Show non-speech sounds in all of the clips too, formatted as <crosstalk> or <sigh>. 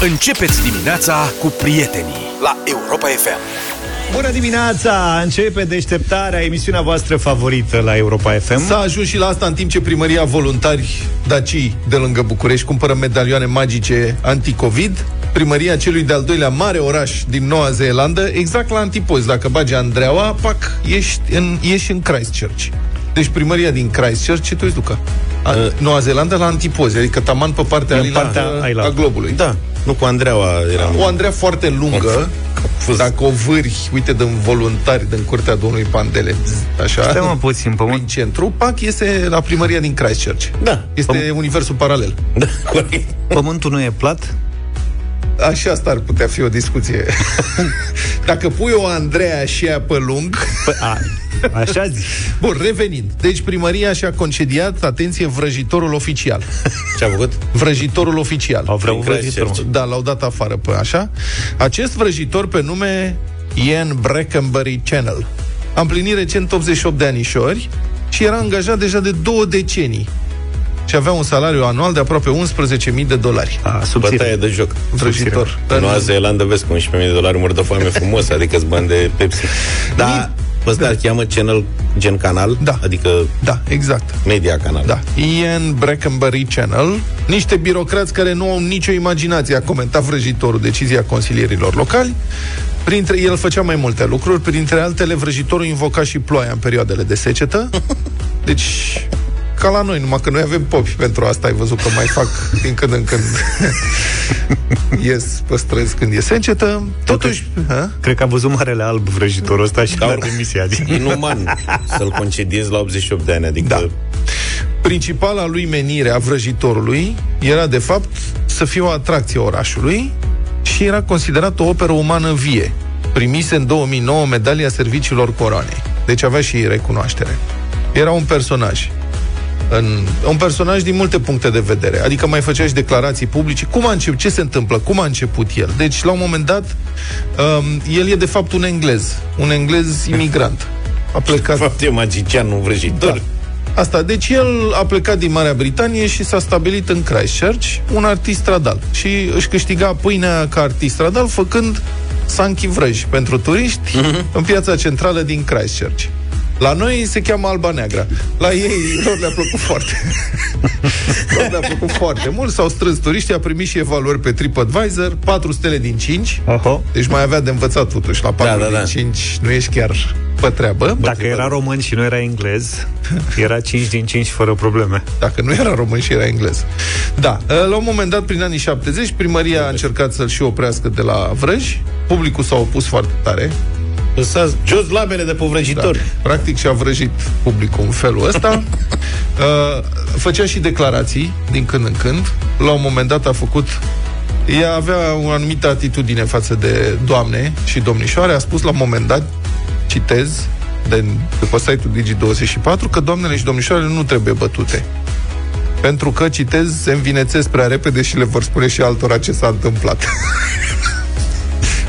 Începeți dimineața cu prietenii la Europa FM. Bună dimineața! Începe deșteptarea, emisiunea voastră favorită la Europa FM. S-a ajuns și la asta în timp ce primăria voluntari dacii de lângă București cumpără medalioane magice anti-Covid. Primăria celui de-al doilea mare oraș din Noua Zeelandă, exact la antipoz. Dacă bagi Andreaua, pac, ești în, ești în Christchurch. Deci primăria din Christchurch, ce tu îți ducă? A, Uh, Noua Zeelandă la antipoze, adică taman pe partea, În ailaltă partea a ailaltă. globului. Da, nu cu Andreaua eram. O Andreea foarte lungă, fost- dacă o vâri, uite, din voluntari din curtea domnului Pandele, zzz, așa, Stai mă puțin, prin pământ. centru, pac, este la primăria din Christchurch. Da. Este universul paralel. Da, corect. Pământul nu e plat? Așa asta ar putea fi o discuție. <laughs> Dacă pui o Andreea și ea pe lung... Păi, a, așa zici. Bun, revenind. Deci primăria și-a concediat, atenție, vrăjitorul oficial. Ce-a făcut? Vrăjitorul oficial. Au vreau Prin vrăjitor, mă. Christchurch. Da, l-au dat afară pe așa. Acest vrăjitor pe nume Ian Brackenbury Channel. A împlinit recent 88 de anișori și era angajat deja de două decenii. Și avea un salariu anual de aproape 11.000 de dolari. A, subțire. Bătaie de joc. Vrăjitor. În Noua Zeelandă vezi cu 11.000 de dolari mor de foame frumos, adică îți bani de Pepsi. Da, ăsta îl cheamă channel gen canal, Da. adică Da, exact. media canal. Da. Ian Brackenbury Channel, niște birocrați care nu au nicio imaginație, a comentat vrăjitorul decizia consilierilor locali. Printre el făcea mai multe lucruri, printre altele vrăjitorul invoca și ploaia în perioadele de secetă. <laughs> Deci, ca la noi, numai că noi avem popi pentru asta, ai văzut că mai fac din când în când <laughs> ies pe străzi când e secetă. Totuși, ha? Cred că a văzut Marele Alb vrăjitorul ăsta și Da, a dat oricum. demisia. Inuman să-l concediezi la 88 de ani, adică... Da. Principala lui menire a vrăjitorului era, de fapt, să fie o atracție a orașului și era considerat o operă umană vie. Primise în 2009 medalia serviciilor coroanei. Deci avea și recunoaștere. Era un personaj. În, un personaj din multe puncte de vedere. Adică mai făcea și declarații publice. Cum a început? Ce se întâmplă? Cum a început el? Deci, la un moment dat, um, el e de fapt un englez. Un englez imigrant. A De plecat <laughs> fapt e magician, nu vrăjitor. da. Asta, deci el a plecat din Marea Britanie și s-a stabilit în Christchurch, un artist stradal. Și își câștiga pâinea ca artist stradal făcând sanchi vrăji pentru turiști în piața centrală din Christchurch. La noi se cheamă Alba Neagră. La ei lor le-a plăcut foarte. lor le-a plăcut foarte mult. S-au strâns turiștii, a primit și evaluări pe TripAdvisor, 4 stele din 5. Oho. Deci mai avea de învățat totuși. La 4 Da, da, da. din 5 nu ești chiar pe treabă. Dacă era român și nu era englez, era 5 din 5 fără probleme. Dacă nu era român și era englez. Da, la un moment dat, prin anii 70, primăria a încercat să-l și oprească de la vrăji. Publicul s-a opus foarte tare. Lăsați jos labele de pe Da. vrăjitori. Practic și-a vrăjit publicul în felul ăsta. <laughs> Uh, Făcea și declarații din când în când. La un moment dat a făcut ea avea o anumită atitudine față de doamne și domnișoare. A spus la un moment dat, citez, de, de pe site-ul Digi24, că doamnele și domnișoarele nu trebuie bătute. Pentru că, citez, se învinețesc prea repede și le vor spune și altora ce s-a întâmplat. <laughs>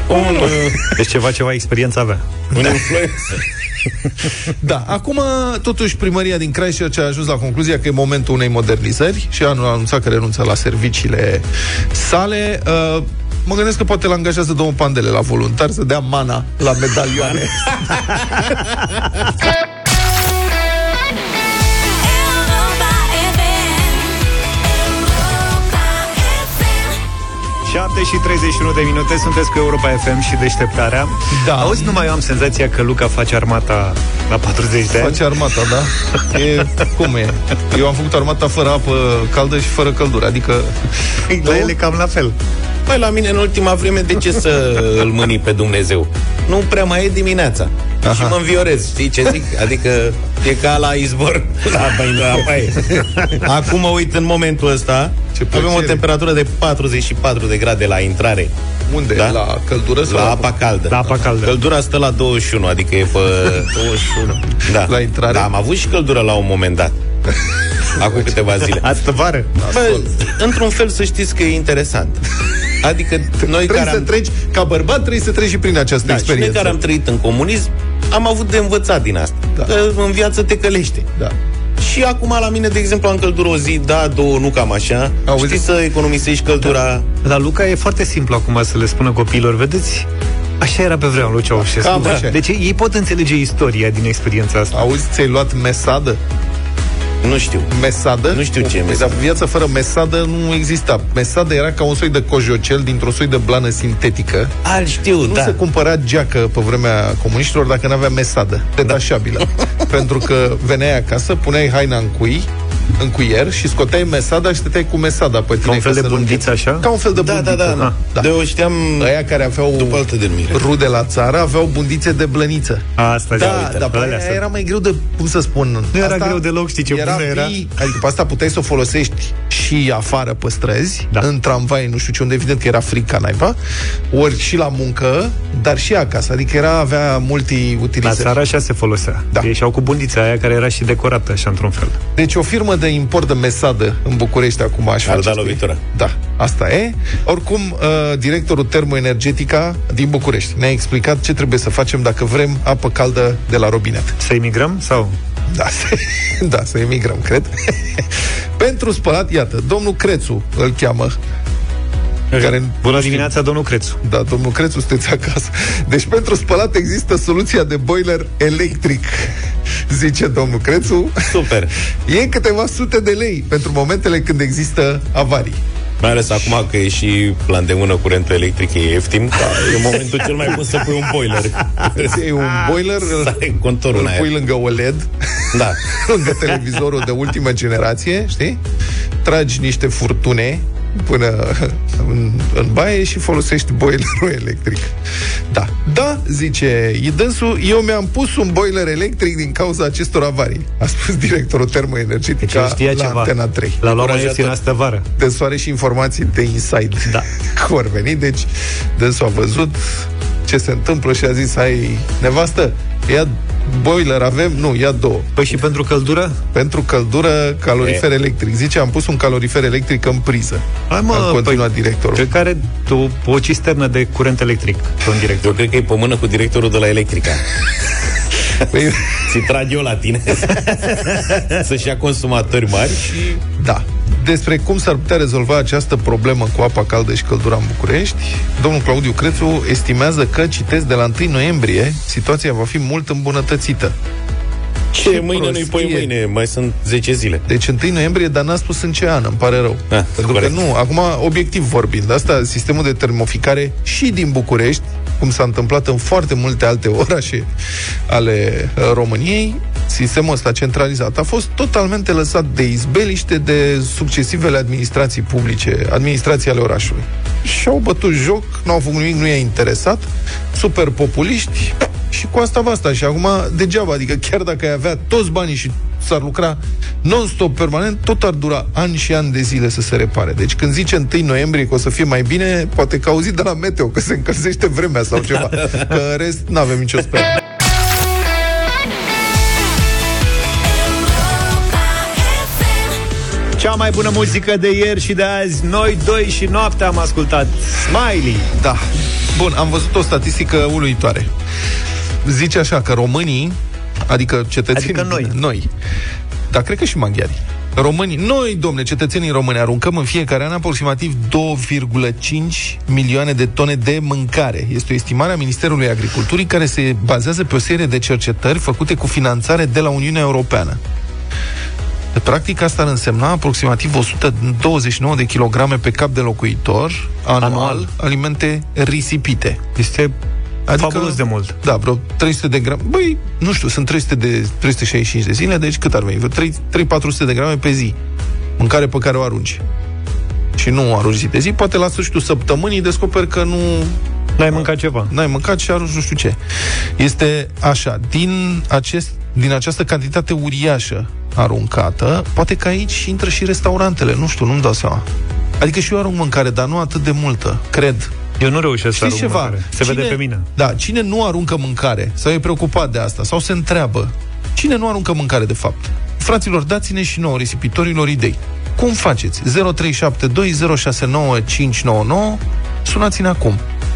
Un, uh, Deci ceva, ceva experiență avea. un influencer. Da, acum totuși primăria din Christchurch a ajuns la concluzia că e momentul unei modernizări și a anunțat că renunță la serviciile sale. Uh, mă gândesc că poate l-angajează domnul Pandele la voluntar să dea mana la medalioane. <laughs> 7 și 31 de minute sunteți cu Europa FM și deșteptarea. Da. Auzi, nu mai eu am senzația că Luca face armata la 40 de ani. Face armata, da? E, cum e? Eu am făcut armata fără apă caldă și fără căldură, adică... La ele cam la fel. Păi la mine în ultima vreme de ce să <laughs> îl mâni pe Dumnezeu? Nu prea mai e dimineața. Aha. Și mă înviorez, știi ce zic? Adică e ca la izbor la, la baie. Acum mă uit în momentul ăsta Ce Avem o plăcere. temperatură de 44 de grade la intrare Unde? Da? La căldură sau La apa caldă La apa caldă. Căldura stă la 21, adică e pe <laughs> 21 da. La intrare? Da, am avut și căldură la un moment dat <laughs> Acum câteva zile Asta vară. Bă, într-un fel să știți că e interesant Adică noi Trebuie care să am treci, ca bărbat trebuie să treci și prin această da, și noi experiență. care am trăit în comunism Am avut de învățat din asta Da. Că în viață te călește Da. Și acum la mine, de exemplu, am căldură o zi, da, două, nu cam așa. Auzi? Știi să economisești căldura. La Luca e foarte simplu acum să le spună copiilor, vedeți? Așa era pe vremea lui Ceaușescu. Cam așa. Deci ei pot înțelege istoria din experiența asta. Auzi, ți-ai luat mesadă? Nu știu. Mesadă? Nu știu ce e Păi, mesadă. Dar viața fără mesadă nu exista. Mesadă era ca un soi de cojocel dintr-o soi de blană sintetică. Al știu, Nu da. se cumpăra geacă pe vremea comuniștilor dacă nu avea mesadă, detașabilă. <laughs> Pentru că veneai acasă, puneai haina în cui, în cuier și scoteai mesada și stăteai cu mesada pe tine. Ca un fel ca de să nu- bundiță, așa? Ca un fel de Da, da, bundiță. da, da. da. De eu știam Aia care aveau după altă denumire. rude la țară aveau bundițe de blăniță. Asta Da, uite, dar pe alea aia sunt. era mai greu de, cum să spun... Nu era greu deloc, știi ce era bună era? Vii, adică pe asta puteai să o folosești și afară pe străzi, Da. în tramvai, nu știu ce, unde evident că era frica naiba, ori și la muncă, dar și acasă, adică era, avea La multi-utilizări. țară așa se folosea. Da. Ei și-au cu bundița aia care era și decorată așa într-un fel. Deci o firmă de import de mesadă în București acum aș Ar face, da știi? lovitura. Da, asta e. Oricum, uh, directorul Termoenergetica din București ne-a explicat ce trebuie să facem dacă vrem apă caldă de la robinet. Să emigrăm sau? Da, să, <laughs> da, să emigrăm, cred. <laughs> Pentru spălat, iată, domnul Crețu îl cheamă. Care, Bună dimineața, domnul Crețu. da, domnul Crețu, sunteți acasă. Deci pentru spălat există soluția de boiler electric, zice domnul Crețu. Super. E câteva sute de lei pentru momentele când există avarii. Mai ales acum că e și la îndemână curentul electric, e ieftin. E momentul cel mai bun să pui un boiler. E un boiler, Să îl, ai contorul îl în aia. pui lângă OLED, Da. <laughs> lângă televizorul de ultimă generație, știi? Tragi niște furtune până în, în baie și folosești boilerul <laughs> electric. Da. Da, zice Idânsul, eu mi-am pus un boiler electric din cauza acestor avarii, a spus directorul Deci termoenergetica el știa la ceva. Antena 3. L-a luat mai Încurajator. ieftin astă vară. de soare și informații de inside Da. <laughs> cum ar veni. Deci, dânsul a văzut ce se întâmplă și a zis, ai nevastă, ia boiler avem? Nu, ia două. Păi și pentru căldură? Pentru căldură, calorifer electric. Zice, am pus un calorifer electric în priză. Hai mă, a continuat păi, directorul. Cred că are o, o cisternă de curent electric pe un director. Eu cred că e pe mână cu directorul de la Electrica. <laughs> Păi, Ți trag eu la tine Să-și ia consumatori mari și da. Despre cum s-ar putea rezolva această problemă cu apa caldă și căldura în București, domnul Claudiu Crețu estimează că, citesc, de la 1 noiembrie, situația va fi mult îmbunătățită. Ce Ce mâine nu-i prostie. poi mâine Mai sunt 10 zile Deci 1 noiembrie, dar n-a spus în ce an, îmi pare rău. Da, Pentru corect. că nu, acum, obiectiv vorbind, asta, sistemul de termoficare și din București, cum s-a întâmplat în foarte multe alte <laughs> orașe ale uh, României, sistemul ăsta centralizat a fost totalmente lăsat de izbeliște de succesivele administrații publice, administrații ale orașului. Și au bătut joc, n-au făcut nimic, nu i-a interesat, super populiști, și cu asta basta. Și acum, degeaba, adică chiar dacă ai avea toți banii și s-ar lucra non-stop, permanent, tot ar dura ani și ani de zile să se repare. Deci când zice 1 noiembrie că o să fie mai bine, poate că auzit de la meteo, că se încălzește vremea sau ceva. <laughs> Că în rest, nu avem nicio speranță. Cea mai bună muzică de ieri și de azi, noi doi și noaptea am ascultat Smiley. Da. Bun, am văzut o statistică uluitoare. Zice așa că românii, adică cetățenii... Adică noi. Noi. Dar cred că și maghiari. Românii, noi, domne, cetățenii români, aruncăm în fiecare an aproximativ 2,5 milioane de tone de mâncare. Este o estimare a Ministerului Agriculturii care se bazează pe o serie de cercetări făcute cu finanțare de la Uniunea Europeană. Practic, asta ar însemna aproximativ 129 de kilograme pe cap de locuitor anual, Anual. anual alimente risipite. Este adică... fabulos de mult. Da, vreo 300 de grame. Băi, nu știu, sunt 300 de, 365 de zile, deci cât ar veni? Vreo 3-400 de grame pe zi. Mâncare pe care o arunci. Și nu o arunci zi de zi, poate la sfârșitul săptămânii descoperi că nu N-ai mâncat ceva. n-ai mâncat și arunci nu știu ce. Este așa, din, acest, din această cantitate uriașă aruncată, poate că aici intră și restaurantele, nu știu, nu-mi dau seama. Adică și eu arunc mâncare, dar nu atât de multă, cred. Eu nu reușesc să Știți arunc ceva? mâncare. Se vede pe mine. Da, cine nu aruncă mâncare sau e preocupat de asta sau se întreabă, cine nu aruncă mâncare de fapt? Fraților, dați-ne și nouă risipitorilor idei. Cum faceți? 0372069599 Sunați-ne acum.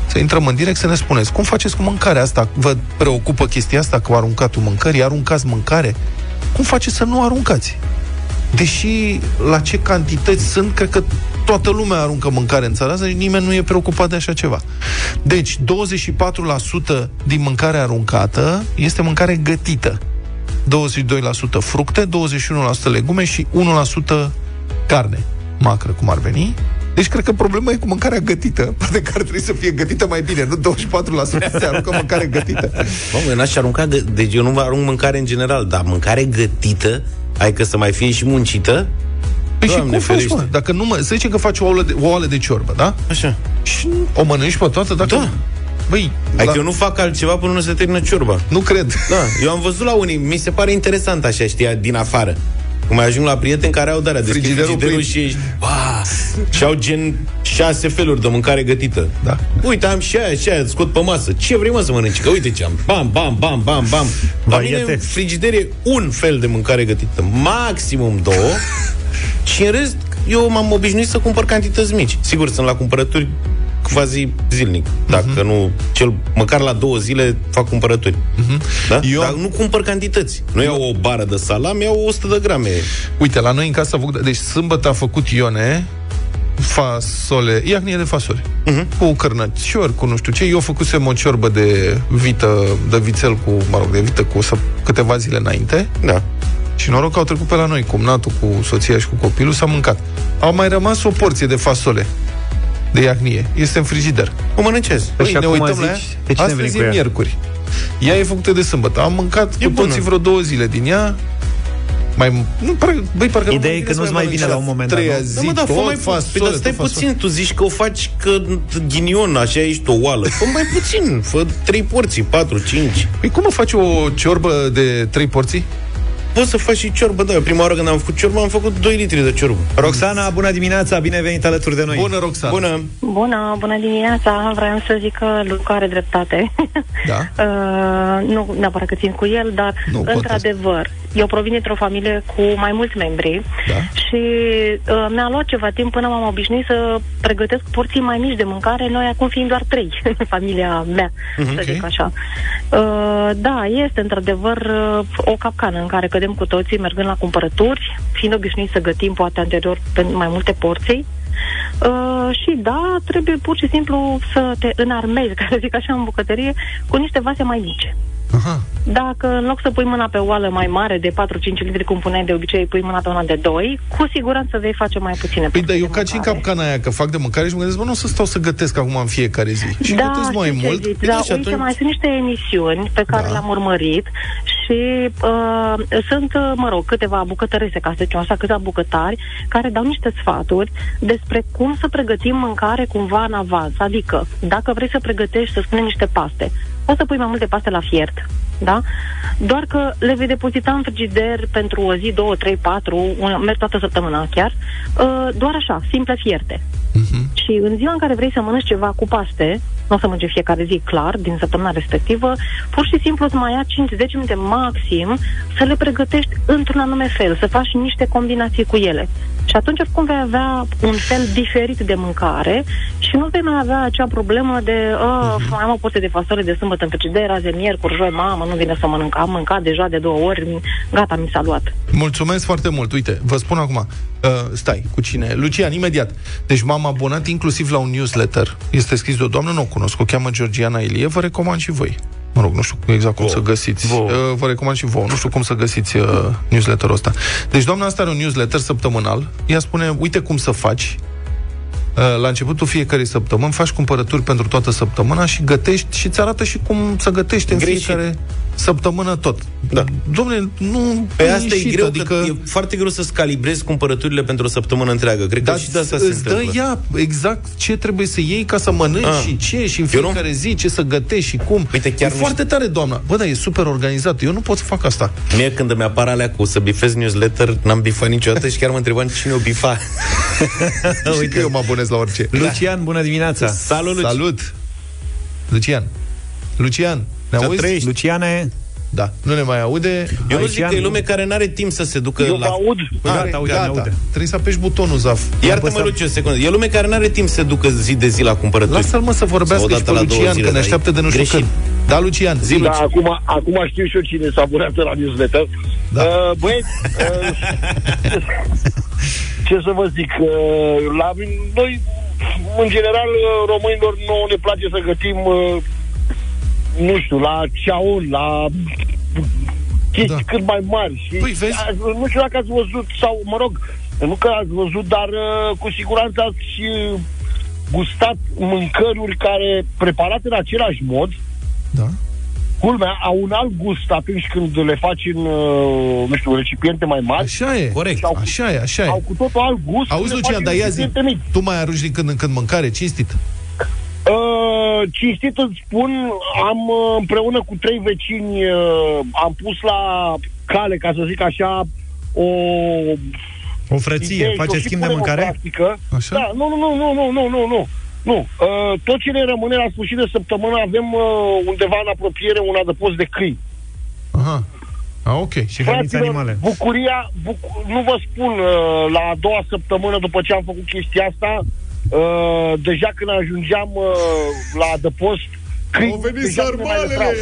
Să intrăm în direct să ne spuneți cum faceți cu mâncarea asta. Vă preocupă chestia asta cu aruncatul mâncării? Aruncați mâncare? cum faceți să nu aruncați? Deși la ce cantități sunt, cred că toată lumea aruncă mâncare în țara asta și nimeni nu e preocupat de așa ceva. Deci, 24% din mâncarea aruncată este mâncare gătită. 22% fructe, 21% legume și 1% carne, macră cum ar veni. Deci cred că problema e cu mâncarea gătită. Poate că ar trebui să fie gătită mai bine, nu 24% se aruncă mâncare gătită. Mă, n-aș arunca, gă- deci eu nu vă arunc mâncare în general, dar mâncare gătită, ai că să mai fie și muncită? Păi și Doamne cum faci, ferește. mă? Dacă nu mă... Să zicem că faci o oală de, o oală de ciorbă, da? Așa. Și o mănânci pe toată? Dacă... Da. Băi, Adică la... eu nu fac altceva până nu se termină ciorba. nu cred. Da, eu am văzut la unii, mi se pare interesant așa, știa, din afară. Cum mai ajung la prieteni care au darea, deschid Frigiderul frigiderul, plin. și ești, "Ba!" și au gen șase feluri de mâncare gătită. Da. Uite, am și aia, și aia, scot pe masă. Ce vrei mă să mănânci? Că uite ce am. Bam, bam, bam, bam, bam. La mine Baiete. în frigider e un fel de mâncare gătită, maximum două. <laughs> și în rest, eu m-am obișnuit să cumpăr cantități mici. Sigur, sunt la cumpărături quasi zilnic. Dacă Mhm. nu, cel, măcar la două zile fac cumpărături. Da? Mhm. Eu- Dar nu cumpăr cantități. Nu iau o bară de salam, iau 100 de grame. Uite, la noi în casă a făcut... Deci sâmbătă a făcut Ione fasole, iacnie de fasole. Uh-huh. Cu cărnăciori, cu nu știu ce. Eu făcusem o ciorbă de vită, de vițel cu, mă rog, de vită cu săp- câteva zile înainte. Da. Și noroc că au trecut pe la noi, cumnatul cu soția și cu copilul, s-a mâncat. Au mai rămas o porție de fasole de iacnie. Este în frigider. O mănâncez. Păi și ne acum uităm la ea. zici, de cine veni Astăzi cu e ea? miercuri. Ea e făcută de sâmbătă. Am mâncat E cu bună. toții vreo două zile din ea. Mai, nu, parcă, băi, parcă Ideea mă e că gândesc nu-ți mai vine mănânc la un moment dat, treia nu? zi, Da, mă, da, fă tot mai puțin. fasole, Păi, dar stai tot fasole. puțin, tu zici că o faci că ghinion, așa ești o oală. Fă mai puțin, fă trei porții, patru, cinci. Păi cum mă faci o ciorbă de trei porții? Poți să faci și ciorbă, da. Eu prima oară când am făcut ciorbă, am făcut 2 litri de ciorbă. Roxana, bună dimineața, bine venit alături de noi. Bună, Roxana. Bună! Bună, bună dimineața. Vreau să zic că Luca are dreptate. <laughs> Da. uh, nu neapărat că țin cu el, dar Nu, contează. într-adevăr, eu provin dintr-o familie cu mai mulți membri Da. și uh, mi-a luat ceva timp până m-am obișnuit să pregătesc porții mai mici de mâncare, noi acum fiind doar trei în <laughs> familia mea, să ok. zic așa. Uh, da, este într-adevăr uh, o capcană în care cădem cu toții mergând la cumpărături, fiind obișnuiți să gătim poate anterior pe mai multe porții. Uh, și da, trebuie pur și simplu să te înarmezi, <laughs> ca să zic așa, în bucătărie, cu niște vase mai mici. Aha. Dacă în loc să pui mâna pe o oală mai mare de 4-5 litri, cum puneai de obicei, pui mâna pe una de 2, cu siguranță vei face mai puține Păi da, porții eu de ca și în mâncare. capcana aia, că fac de mâncare și mă gândesc, bă, nu o să stau să gătesc acum în fiecare zi. Și da, gătesc mai știu ce mult. Zici, Bine, da, și uite, atunci... mai sunt niște emisiuni pe care Da. le-am urmărit și uh, sunt, uh, mă rog, câteva bucătărese, ca să zicem așa, câțiva bucătari care dau niște sfaturi despre cum să pregătim mâncare cumva în avans. Adică, dacă vrei să pregătești, să spunem, niște paste, poți să pui mai multe paste la fiert, da? Doar că le vei depozita în frigider pentru o zi, două, trei, patru, una, merg toată săptămâna chiar, uh, doar așa, simple fierte. Și în ziua în care vrei să mănânci ceva cu paste, nu o să mănânci fiecare zi, clar, din săptămâna respectivă, pur și simplu îți mai ia 5-10 minute maxim să le pregătești într-un anume fel, să faci niște combinații cu ele. Și atunci oricum vei avea un fel diferit de mâncare și nu vei mai avea acea problemă de uh, mai am o porție de fasole de sâmbătă în frigider, azi e miercuri, joi, mamă, nu vine să mănânc, am mâncat deja de două ori, gata, mi s-a luat. Mulțumesc foarte mult. Uite, vă spun acum. Uh, stai, cu cine? Lucian, imediat. Deci m-am abonat inclusiv la un newsletter. Este scris de o doamnă, nu o cunosc, o cheamă Georgiana Ilie, vă recomand și voi. Mă rog, nu știu exact cum Vouă. să găsiți. Vouă. Uh, vă recomand și vouă. Nu știu cum să găsiți uh, newsletterul ăsta. Deci doamna asta are un newsletter săptămânal. Ea spune, uite cum să faci. Uh, la începutul fiecărei săptămâni faci cumpărături pentru toată săptămâna și gătești și îți arată și cum să gătești în Greșit. fiecare săptămână tot. Da. Domnule, nu Pe asta e ieșit, greu, adică... că e foarte greu să-ți calibrezi cumpărăturile pentru o săptămână întreagă. Cred că Dar și de asta se îți dă întâmplă. ea exact ce trebuie să iei ca să mănânci Ah. și ce și în Eu nu- fiecare zi ce să gătești și cum. Uite, chiar e nu foarte tare, doamna. Bă, da, e super organizat. Eu nu pot să fac asta. Mie când îmi apar alea cu să bifez newsletter, n-am bifat niciodată și chiar mă întrebam cine o bifa. <laughs> Uite că eu mă abonez la orice. Lucian, bună dimineața. Salut, Luci. Salut! Lucian. Lucian, ne Să auzi? trăiești. Luciane, Da, nu ne mai aude. Eu nu Aici zic că e nu. lume care n-are timp să se ducă Eu la... vă aud. Păi gata, uite, ne aude. Trebuie să apeși butonul, Zaf. Iartă-mă, apăsat. Luciu, o secundă. E lume care n-are timp să se ducă zi de zi la cumpărături. Lasă-l mă să Sau vorbească o și dată pe la două Lucian, zile, că ne dar așteaptă e de nu știu greșit. când. Da, Lucian, zi, Da, Lucian. acum, acum știu și eu cine s-a burează la newsletter. Da. Uh, băieți, uh, <laughs> ce să vă zic, uh, la noi, în general, uh, românilor, nu ne place să gătim, uh, nu știu, la ceaun, la chestii Da. cât mai mari. Și Păi, vezi? a- nu știu dacă ați văzut, sau, mă rog, nu că ați văzut, dar uh, cu siguranță ați uh, gustat mâncăruri care, preparate în același mod, Da. culmea, au un alt gust atunci când le faci în, uh, nu știu, recipiente mai mari. Așa e. Corect. Au- Așa e, așa Au e. cu totul alt gust. Auzi, când le Lucian, faci dar în ia zi, recipiente mici. tu mai arunci din când în când mâncare, cinstit? Uh, cinstit îți spun, am uh, împreună cu trei vecini, uh, am pus la cale, ca să zic așa, o O frăție, idee și o face și schimb de punem în mâncare? Practică. Așa? Da, nu, nu, nu, nu, nu, nu, nu, nu. Nu, uh, tot ce ne rămâne la sfârșit de săptămână avem uh, undeva în apropiere un adăpost de câini. Aha. A, ok. Și hrăniți animale. bucuria, buc- nu vă spun, uh, la a doua săptămână după ce am făcut chestia asta, uh, deja când ajungeam uh, la adăpost, câini Au venit deja nu ne mai sarmalele!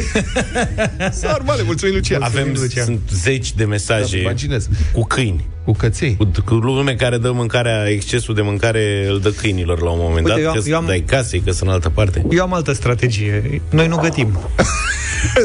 lăsau. <laughs> Sarmale, mulțumim, Lucian. Avem, Lucian. sunt zeci de Da, mesaje imaginez. cu câini. Cu căței. Cu, cu lume care dă mâncarea, excesul de mâncare îl dă câinilor la un moment Uite, dat, eu am- că eu am- dai casei, că sunt în altă parte. Eu am altă strategie. Noi nu gătim. <laughs>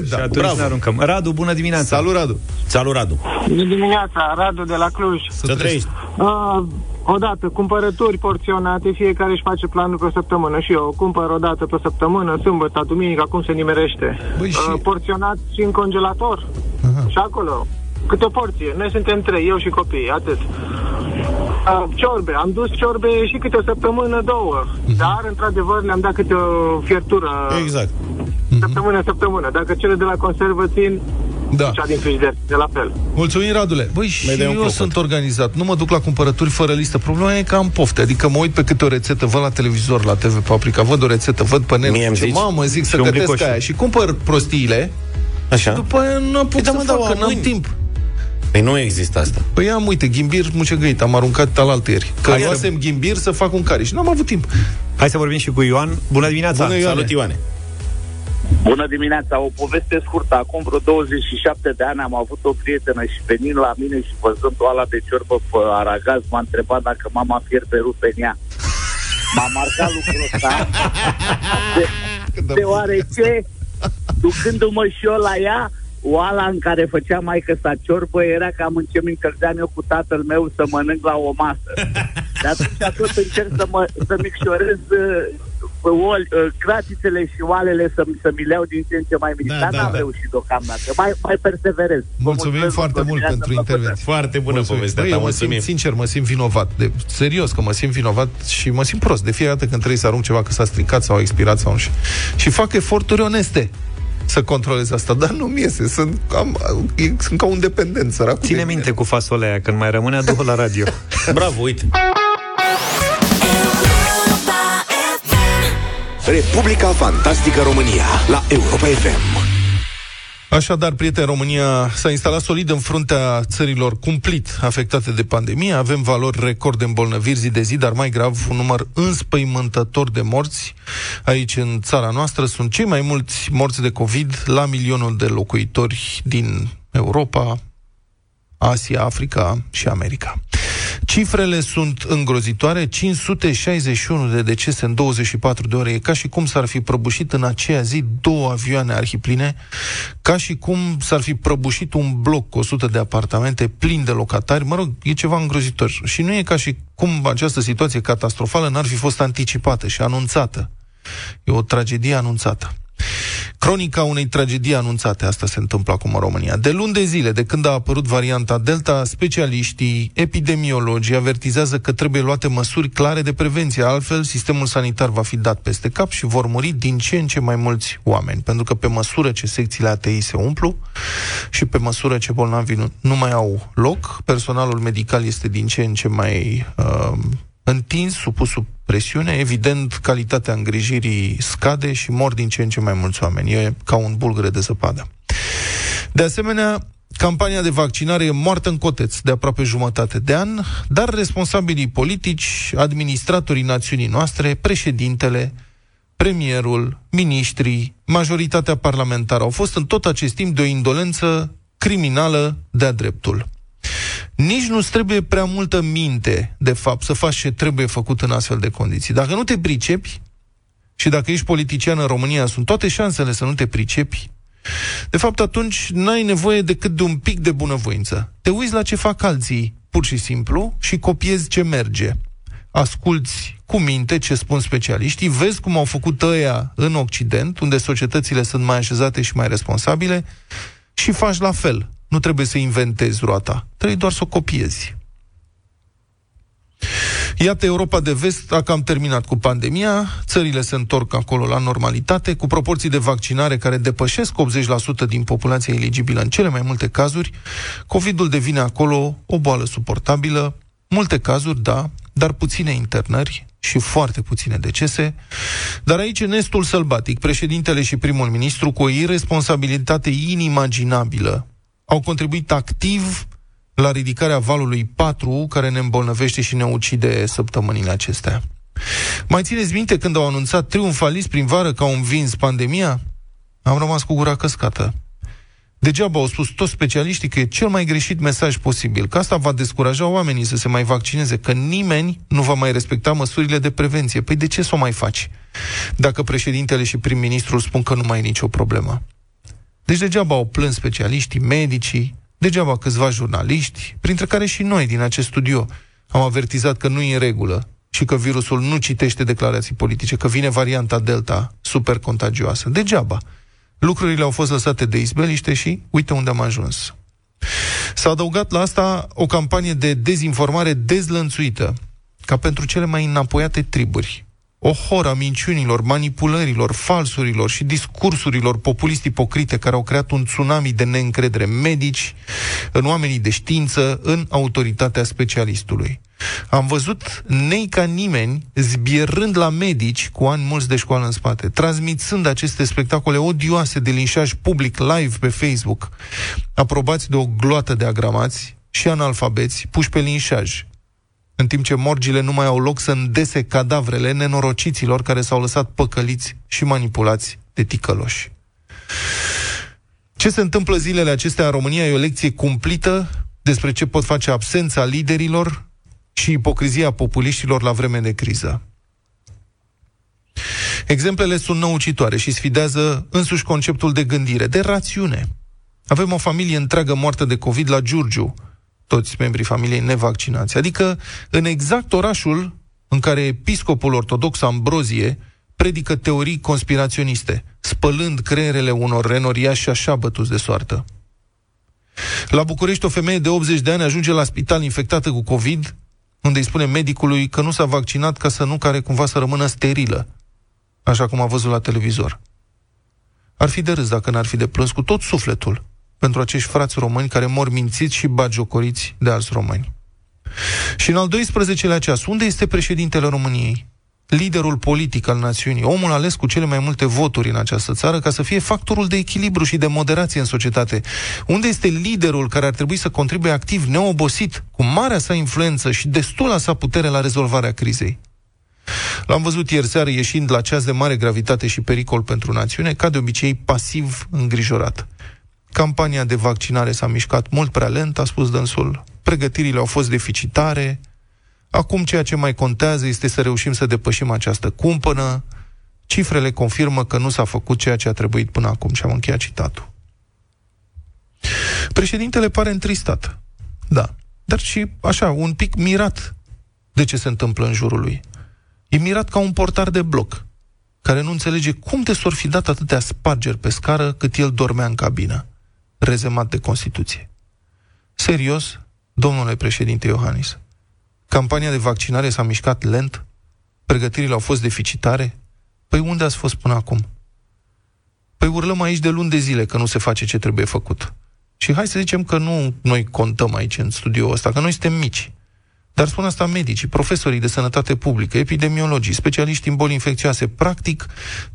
și da, atunci bravo. ne aruncăm. Radu, bună dimineața! Salut, Radu. Salut, Radu! Bună dimineața, Radu de la Cluj. Să trăiești! Uh, odată, cumpărături porționate, fiecare își face planul pe o săptămână și eu cumpăr o dată pe săptămână, sâmbătă, duminica, cum se nimerește. Băi, și- Uh, porționat și în congelator. Aha. Și acolo, câte o porție. Noi suntem trei, eu și copiii, atât. Uh, ciorbe, am dus ciorbe și câte o săptămână, două. Dar, într-adevăr, le-am dat câte o fiertură Exact. săptămână, săptămână. Dacă cele de la conservă țin, Da. cea din frigider, de la fel. Mulțumim, Radule. Băi, și dai un eu clopot. sunt organizat. Nu mă duc la cumpărături fără listă. Problema e că am pofte. Adică mă uit pe câte o rețetă, văd la televizor, la TV Paprika, văd o rețetă, văd pe net. Mie îmi ce zici? mamă, zic să un gătesc plicoș. aia. Și cumpăr prostiile, Așa? după aia nu apuc da, să mă, fac, dar că n-am mâini. timp. Păi nu există asta. Păi am, uite, ghimbir mucegăit, am aruncat alaltă ieri. Că Hai să- luasem ghimbir să fac un care și n-am avut timp. Hai să vorbim și cu Ioan. Bună dimineața! Bună, Ioane. Salut, Ioane! Bună dimineața, o poveste scurtă. Acum vreo 27 de ani am avut o prietenă și venind la mine și văzând oala de ciorbă pe aragaz, m-a întrebat dacă mama fierbe rupe în ea. M-a marcat lucrul ăsta. <laughs> De, deoarece, ducându-mă și eu la ea, oala în care făcea maică sa ciorbă era cam în ce mi încălzeam eu cu tatăl meu să mănânc la o masă. <laughs> De atunci tot încerc să, mă, să micșorez uh, oali, uh, cratițele și oalele să, să mi le iau din ce în ce mai mici. Da, Dar da, n-am da. reușit deocamdată. Mai, mai perseverez. Vă Mulțumim mulțumesc, foarte bună mult dimineața, pentru plăcută. intervenție. Foarte bună Mulțumim. povestea Băi, ta, eu mă simt, mulțumim. sincer, mă simt vinovat. De, serios că mă simt vinovat și mă simt prost. De fiecare dată când trebuie să arunc ceva că s-a stricat sau a expirat sau nu știu. Și fac eforturi oneste să controlez asta, dar nu mi iese. Sunt, am, sunt ca un dependent, săracul de Ține mine. minte cu fasolea aia, când mai rămâne, adu la radio. <laughs> Bravo, uite! Republica Fantastică România la Europa FM. Așadar, prieteni, România s-a instalat solid în fruntea țărilor cumplit afectate de pandemie. Avem valori record de îmbolnăviri zi de zi, dar mai grav, un număr înspăimântător de morți. Aici, în țara noastră, sunt cei mai mulți morți de COVID la milionul de locuitori din Europa, Asia, Africa și America. Cifrele sunt îngrozitoare, 561 de decese în 24 de ore. E ca și cum s-ar fi prăbușit în aceea zi două avioane arhipline, ca și cum s-ar fi prăbușit un bloc cu 100 de apartamente plin de locatari. Mă rog, e ceva îngrozitor. Și nu e ca și cum această situație catastrofală n-ar fi fost anticipată și anunțată. E o tragedie anunțată. Cronica unei tragedii anunțate, asta se întâmplă acum în România. De luni de zile, de când a apărut varianta Delta, specialiștii, epidemiologii avertizează că trebuie luate măsuri clare de prevenție, altfel sistemul sanitar va fi dat peste cap și vor muri din ce în ce mai mulți oameni. Pentru că pe măsură ce secțiile ATI se umplu și pe măsură ce bolnavii nu, nu mai au loc, personalul medical este din ce în ce mai uh, întins, supus sub presiune, evident, calitatea îngrijirii scade și mor din ce în ce mai mulți oameni. E ca un bulgăre de zăpadă. De asemenea, campania de vaccinare e moartă în coteț de aproape jumătate de an, dar responsabilii politici, administratorii națiunii noastre, președintele, premierul, ministrii, majoritatea parlamentară au fost în tot acest timp de o indolență criminală de-a dreptul. Nici nu trebuie prea multă minte, de fapt, să faci ce trebuie făcut în astfel de condiții. Dacă nu te pricepi, și dacă ești politician în România, sunt toate șansele să nu te pricepi, de fapt, atunci n-ai nevoie decât de un pic de bunăvoință. Te uiți la ce fac alții, pur și simplu, și copiezi ce merge. Asculți cu minte ce spun specialiștii, vezi cum au făcut ăia în Occident, unde societățile sunt mai așezate și mai responsabile, și faci la fel. Nu trebuie să inventezi roata, trebuie doar să o copiezi. Iată, Europa de Vest a cam terminat cu pandemia, țările se întorc acolo la normalitate, cu proporții de vaccinare care depășesc 80% din populația eligibilă în cele mai multe cazuri. COVID-ul devine acolo o boală suportabilă, multe cazuri, da, dar puține internări și foarte puține decese. Dar aici e nestul sălbatic. Președintele și primul ministru, cu o irresponsabilitate inimaginabilă, au contribuit activ la ridicarea valului 4, care ne îmbolnăvește și ne ucide săptămânile acestea. Mai țineți minte când au anunțat triumfalist prin vară că au învins pandemia? Am rămas cu gura căscată. Degeaba au spus toți specialiștii că e cel mai greșit mesaj posibil, că asta va descuraja oamenii să se mai vaccineze, că nimeni nu va mai respecta măsurile de prevenție. Păi de ce să o mai faci? Dacă președintele și prim-ministrul spun că nu mai e nicio problemă. Deci degeaba au plâns specialiștii, medicii, degeaba câțiva jurnaliști, printre care și noi din acest studio, am avertizat că nu e în regulă și că virusul nu citește declarații politice, că vine varianta Delta super contagioasă. Degeaba. Lucrurile au fost lăsate de izbeliște și uite unde am ajuns. S-a adăugat la asta o campanie de dezinformare dezlănțuită, ca pentru cele mai înapoiate triburi. O horă a minciunilor, manipulărilor, falsurilor și discursurilor populist ipocrite care au creat un tsunami de neîncredere medici, în oamenii de știință, în autoritatea specialistului. Am văzut nei ca nimeni zbierând la medici cu ani mulți de școală în spate, transmițând aceste spectacole odioase de linșaj public live pe Facebook, aprobați de o gloată de agramați și analfabeți puși pe linșaj, în timp ce morgile nu mai au loc să îndese cadavrele nenorociților care s-au lăsat păcăliți și manipulați de ticăloși. Ce se întâmplă zilele acestea în România e o lecție cumplită despre ce pot face absența liderilor și ipocrizia populiștilor la vreme de criză. Exemplele sunt năucitoare și sfidează însuși conceptul de gândire, de rațiune. Avem o familie întreagă moartă de COVID la Giurgiu, toți membrii familiei nevaccinați. Adică în exact orașul în care episcopul ortodox Ambrozie predică teorii conspiraționiste, spălând creierele unor renoriași așa bătuți de soartă. La București, o femeie de 80 de ani ajunge la spital infectată cu COVID, unde îi spune medicului că nu s-a vaccinat ca să nu care cumva să rămână sterilă, așa cum a văzut la televizor. Ar fi de râs dacă n-ar fi de plâns cu tot sufletul pentru acești frați români care mor mințiți și bagiocoriți de alți români. Și în al 12-lea ceas, unde este președintele României? liderul politic al națiunii, omul ales cu cele mai multe voturi în această țară ca să fie factorul de echilibru și de moderație în societate. Unde este liderul care ar trebui să contribuie activ, neobosit, cu marea sa influență și destula sa putere la rezolvarea crizei? L-am văzut ieri seară ieșind la ceas de mare gravitate și pericol pentru națiune, ca de obicei pasiv îngrijorat. Campania de vaccinare s-a mișcat mult prea lent, a spus dânsul. Pregătirile au fost deficitare. Acum ceea ce mai contează este să reușim să depășim această cumpănă. Cifrele confirmă că nu s-a făcut ceea ce a trebuit până acum și am încheiat citatul. Președintele pare întristat. Da. Dar și așa, un pic mirat de ce se întâmplă în jurul lui. E mirat ca un portar de bloc, care nu înțelege cum de s-or fi dat atâtea spargeri pe scară cât el dormea în cabină rezemat de Constituție. Serios, domnule președinte Iohannis, campania de vaccinare s-a mișcat lent? Pregătirile au fost deficitare? Păi unde ați fost până acum? Păi urlăm aici de luni de zile că nu se face ce trebuie făcut. Și hai să zicem că nu noi contăm aici în studioul ăsta, că noi suntem mici. Dar spun asta medicii, profesorii de sănătate publică, epidemiologii, specialiști în boli infecțioase, practic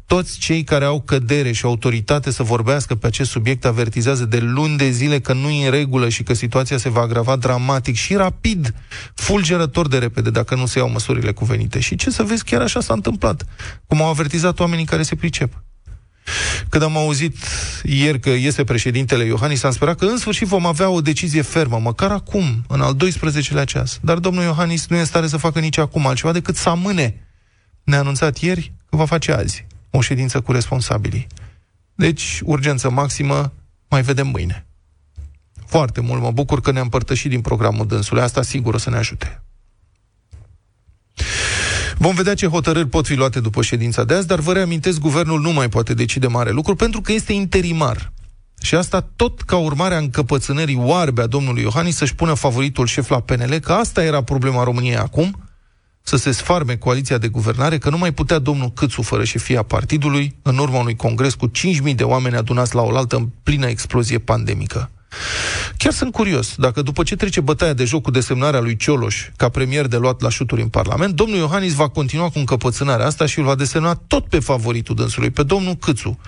toți cei care au cădere și autoritate să vorbească pe acest subiect avertizează de luni de zile că nu e în regulă și că situația se va agrava dramatic și rapid, fulgerător de repede, dacă nu se iau măsurile cuvenite. Și ce să vezi, chiar așa s-a întâmplat, cum au avertizat oamenii care se pricep. Când am auzit ieri că iese președintele Iohannis, am sperat că în sfârșit vom avea o decizie fermă, măcar acum, în al 12-lea ceas. Dar domnul Iohannis nu e în stare să facă nici acum altceva decât să amâne. Ne-a anunțat ieri că va face azi o ședință cu responsabilii. Deci, urgență maximă, mai vedem mâine. Foarte mult mă bucur că ne-am împărtășit din programul dânsului. Asta sigur o să ne ajute. Vom vedea ce hotărâri pot fi luate după ședința de azi, dar vă reamintesc, guvernul nu mai poate decide mare lucru pentru că este interimar. Și asta tot ca urmare a încăpățânării oarbe a domnului Iohannis să-și pună favoritul șef la PNL, că asta era problema României acum, să se sfarme coaliția de guvernare, că nu mai putea domnul Câțu fără șefia partidului, în urma unui congres cu 5.000 de oameni adunați la oaltă în plină explozie pandemică. Chiar sunt curios dacă după ce trece bătaia de joc cu desemnarea lui Cioloș ca premier de luat la șuturi în Parlament, domnul Iohannis va continua cu încăpățânarea asta și îl va desemna tot pe favoritul dânsului, pe domnul Câțu.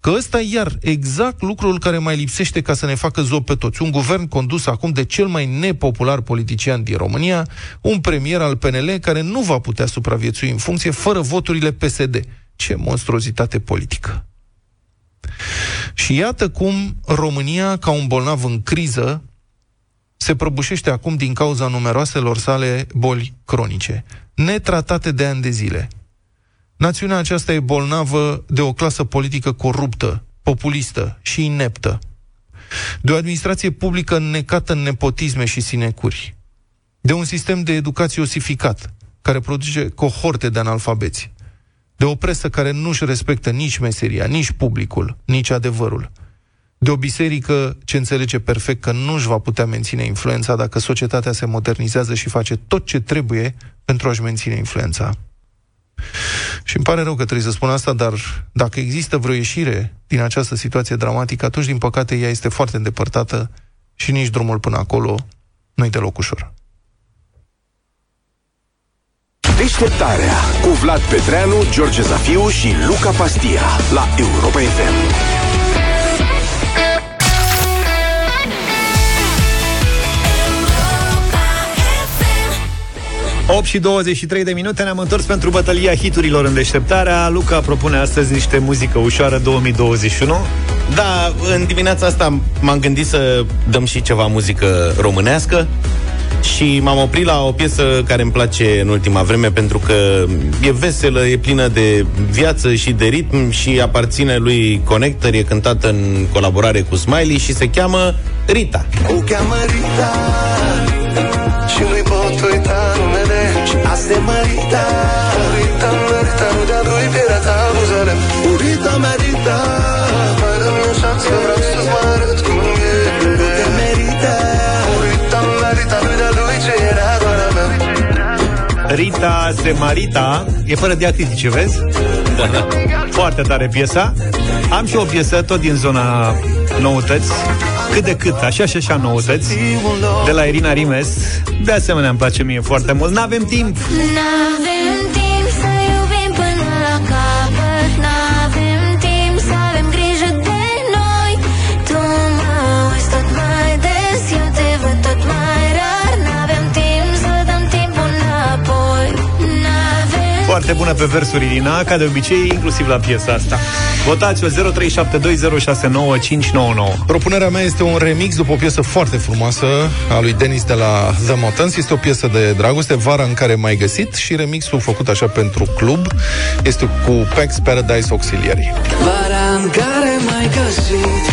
Că ăsta e iar exact lucrul care mai lipsește ca să ne facă zop pe toți. Un guvern condus acum de cel mai nepopular politician din România, un premier al PNL care nu va putea supraviețui în funcție fără voturile PSD. Ce monstruozitate politică! Și iată cum România, ca un bolnav în criză, se prăbușește acum din cauza numeroaselor sale boli cronice, netratate de ani de zile. Națiunea aceasta e bolnavă de o clasă politică coruptă, populistă și ineptă, de o administrație publică necată în nepotisme și sinecuri, de un sistem de educație osificat, care produce cohorte de analfabeți, de o presă care nu-și respectă nici meseria, nici publicul, nici adevărul, de o biserică ce înțelege perfect că nu își va putea menține influența dacă societatea se modernizează și face tot ce trebuie pentru a-și menține influența. Și îmi pare rău că trebuie să spun asta, dar dacă există vreo ieșire din această situație dramatică, atunci, din păcate, ea este foarte îndepărtată și nici drumul până acolo nu-i deloc ușor. Deșteptarea cu Vlad Petreanu, George Zafiu și Luca Pastia la Europa FM. 8 și 23 de minute ne-am întors pentru bătălia hiturilor în deșteptarea. Luca propune astăzi niște muzică ușoară 2021. Da, în dimineața asta m-am gândit să dăm și ceva muzică românească și m-am oprit la o piesă care îmi place în ultima vreme pentru că e veselă, e plină de viață și de ritm și aparține lui Connector, e cântată în colaborare cu Smiley și se cheamă Rita. O cheamă Rita Și nu-i pot uita numele Și asta e Marita Rita, Rita se marita. E fără diacritice, vezi? <laughs> Foarte tare piesa. Am și o piesă tot din zona noutăți. Cât de cât, așa și așa noutăți. De la Irina Rimes. De asemenea îmi place mie foarte mult. N-avem timp. N-avem Foarte bună pe versuri Irina Ca de obicei, inclusiv la piesa asta Votați-o 0372069599 Propunerea mea este un remix după o piesă foarte frumoasă a lui Denis de la The Motans. Este o piesă de dragoste, vara în care m-ai găsit și remixul făcut așa pentru club este cu Pax Paradise Auxiliary. Vara în care m-ai găsit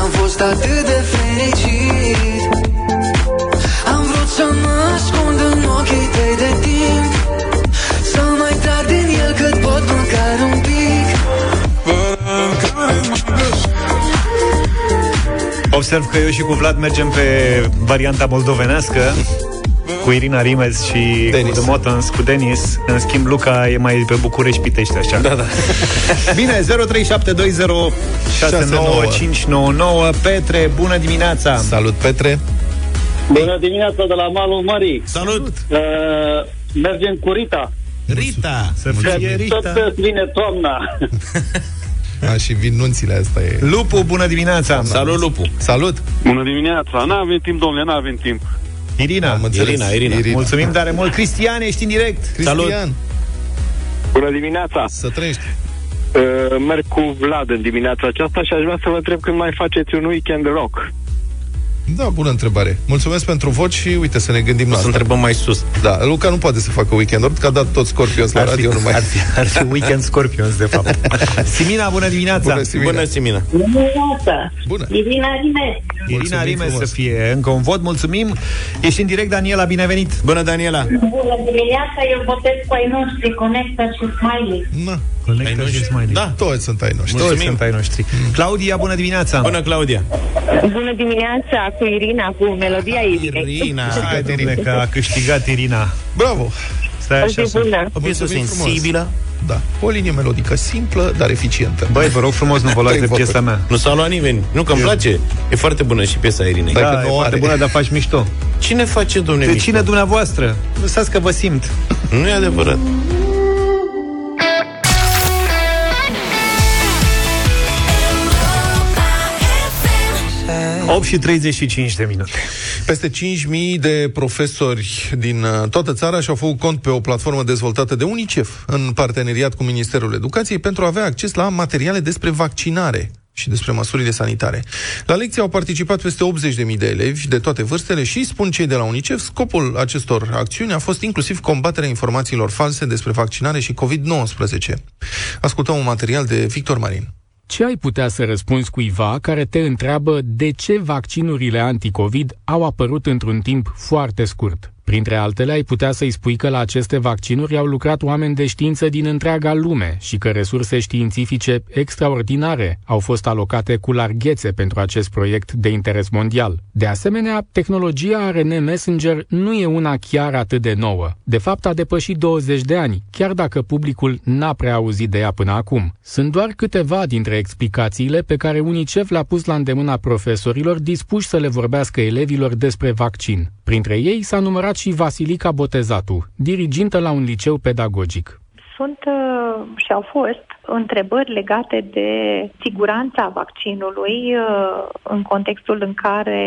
Am fost atât de fericit Am vrut să mă ascund în ochii tăi de timp Observ că eu și cu Vlad mergem pe varianta moldovenească cu Irina Rimes și Denis. cu The Motans, cu Denis. În schimb, Luca e mai pe București, Pitești, așa. Da, da. Bine, 0372069599 Petre, bună dimineața! Salut, Petre! Bună dimineața de la Malul Mării. Salut! Uh, mergem cu Rita. Rita! Să fie Tot Rita. vine toamna. <laughs> A, și vin nunțile asta e. Lupu, bună dimineața. Salut, Lupu! Salut! Bună dimineața! N-avem timp, domnule, n-avem timp. Irina. Am înțeles. Irina, Irina. Mulțumim tare mult. Cristian, ești în direct. Cristian, Bună dimineața! să trăiești. Uh, merg cu Vlad în dimineața aceasta și aș vrea să vă întreb când mai faceți un weekend rock. Da, bună întrebare. Mulțumesc pentru voci și uite să ne gândim la O să asta. întrebăm mai sus. Da, Luca nu poate să facă weekend că a dat tot Scorpions la Ar fi, radio numai. ar, fi, ar fi Weekend Scorpions, de fapt. <laughs> Simina, bună dimineața. Bună, Simina. Bună, Simina! Dimineața! Bună. Irina Rime! Irina Mulțumim Rime frumos. să fie încă un vot. Mulțumim. Ești în direct, Daniela, binevenit. Bună, Daniela! Bună dimineața, eu votez cu ai noștri, Conecta și Smiley. Na, Conectă și Smiley. Da. toți sunt ai noștri. Toți Mulțumim. sunt ai noștri. Claudia, bună dimineața. Bună, Claudia! Bună dimineața cu Irina, cu melodia Irinei. Irina! Hai, domnule, că a câștigat Irina. Bravo! Stai așa. să- bună. O piesă Mulțumim frumos. sensibilă. Da, o linie melodică simplă, dar eficientă. Băi, vă rog frumos, nu vă luați de Trei piesa voturi. mea. Nu s-a luat nimeni. Nu, că îmi place. E foarte bună și piesa Irinei. Dacă Da, nu e o foarte are. bună, dar faci mișto. Cine face, domnule De Mișto? cine dumneavoastră? Lăsați că vă simt. Nu e adevărat. 8 și 35 de minute. Peste 5.000 de profesori din uh, toată țara și-au făcut cont pe o platformă dezvoltată de UNICEF în parteneriat cu Ministerul Educației pentru a avea acces la materiale despre vaccinare și despre măsurile sanitare. La lecție au participat peste 80.000 de elevi de toate vârstele și, spun cei de la UNICEF, scopul acestor acțiuni a fost inclusiv combaterea informațiilor false despre vaccinare și COVID-19. Ascultăm un material de Victor Marin. Ce ai putea să răspunzi cuiva care te întreabă de ce vaccinurile anticovid au apărut într-un timp foarte scurt? Printre altele, ai putea să-i spui că la aceste vaccinuri au lucrat oameni de știință din întreaga lume și că resurse științifice extraordinare au fost alocate cu larghețe pentru acest proiect de interes mondial. De asemenea, tehnologia ARN Messenger nu e una chiar atât de nouă. De fapt, a depășit 20 de ani, chiar dacă publicul n-a prea auzit de ea până acum. Sunt doar câteva dintre explicațiile pe care UNICEF le-a pus la îndemâna profesorilor dispuși să le vorbească elevilor despre vaccin. Printre ei s-a numărat și Vasilica Botezatu, dirigintă la un liceu pedagogic. Sunt uh, și au fost întrebări legate de siguranța vaccinului uh, în contextul în care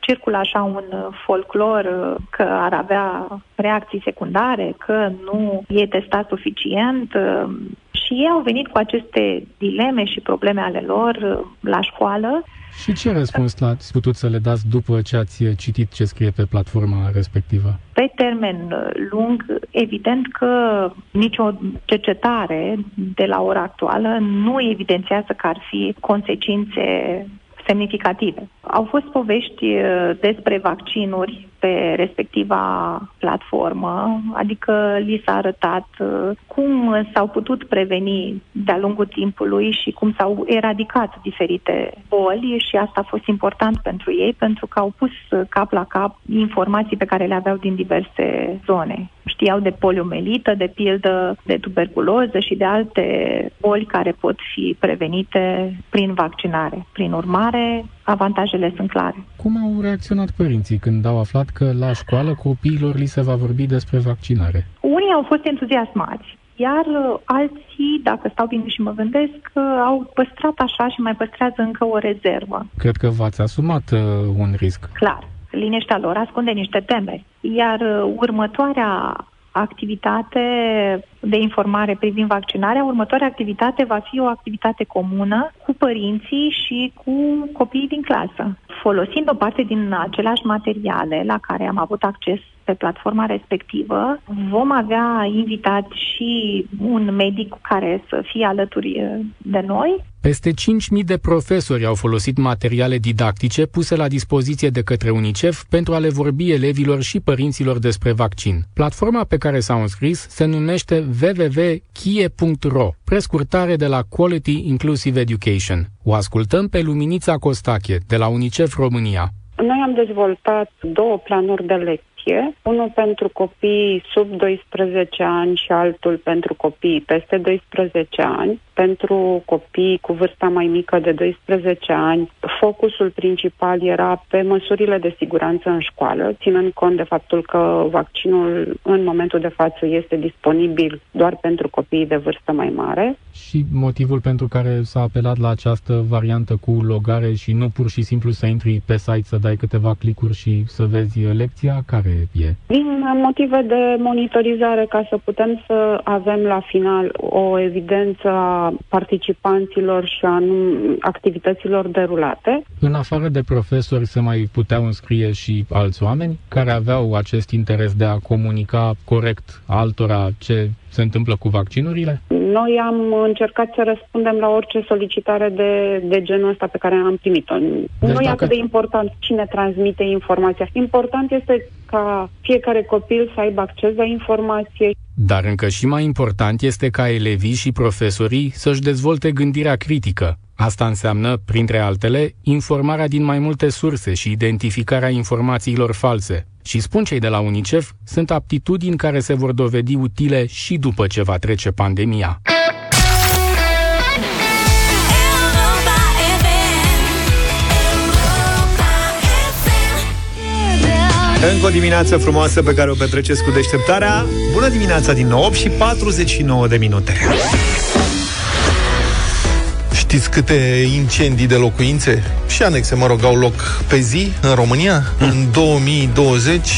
circulă așa un uh, folclor uh, că ar avea reacții secundare, că nu e testat suficient uh, și ei au venit cu aceste dileme și probleme ale lor uh, la școală Și ce răspuns l-ați putut să le dați după ce ați citit ce scrie pe platforma respectivă? Pe termen uh, lung, evident că nicio cercetare de la ora actuală nu evidențiază că ar fi consecințe semnificative. Au fost povești uh, despre vaccinuri pe respectiva platformă, adică li s-a arătat uh, cum s-au putut preveni de-a lungul timpului și cum s-au eradicat diferite boli și asta a fost important pentru ei pentru că au pus uh, cap la cap informații pe care le aveau din diverse zone. Știau de poliomelită, de pildă de tuberculoză și de alte boli care pot fi prevenite prin vaccinare. Prin urmare, avantajele sunt clare. Cum au reacționat părinții când au aflat că la școală copiilor li se va vorbi despre vaccinare? Unii au fost entuziasmați, iar uh, alții, dacă stau bine și mă gândesc, uh, au păstrat așa și mai păstrează încă o rezervă. Cred că v-ați asumat uh, un risc. Clar, liniștea lor ascunde niște temeri. Iar uh, următoarea activitate de informare privind vaccinarea, următoarea activitate va fi o activitate comună cu părinții și cu copiii din clasă. Folosind o parte din aceleași materiale la care am avut acces pe platforma respectivă, vom avea invitat și un medic care să fie alături uh, de noi Peste 5.000 de profesori au folosit materiale didactice puse la dispoziție de către UNICEF pentru a le vorbi elevilor și părinților despre vaccin. Platforma pe care s-au înscris se numește www.chie.ro, prescurtare de la Quality Inclusive Education. O ascultăm pe Luminița Costache, de la UNICEF România. Noi am dezvoltat două planuri de lecții vaccinație, unul pentru copii sub 12 ani și altul pentru copii peste 12 ani. Pentru copii cu vârsta mai mică de 12 ani, focusul principal era pe măsurile de siguranță în școală, ținând cont de faptul că vaccinul în momentul de față este disponibil doar pentru copiii de vârstă mai mare. Și motivul pentru care s-a apelat la această variantă cu logare și nu pur și simplu să intri pe site să dai câteva clicuri și să vezi lecția, care e? Din motive de monitorizare, ca să putem să avem la final o evidență a participanților și a num- activităților derulate. În afară de profesori se mai puteau înscrie și alți oameni care aveau acest interes de a comunica corect altora ce se întâmplă cu vaccinurile? Noi am încercat să răspundem la orice solicitare de, de genul ăsta pe care am primit-o. Deci nu e dacă- atât de important cine transmite informația. Important este ca fiecare copil să aibă acces la informație. Dar încă și mai important este ca elevii și profesorii să-și dezvolte gândirea critică. Asta înseamnă, printre altele, informarea din mai multe surse și identificarea informațiilor false. Și spun cei de la UNICEF, sunt aptitudini care se vor dovedi utile și după ce va trece pandemia. Încă o dimineață frumoasă pe care o petreceți cu deșteptarea. Bună dimineața din nou, 8 și 49 de minute. Știți câte incendii de locuințe și anexe, mă rog, au loc pe zi în România? În 2020,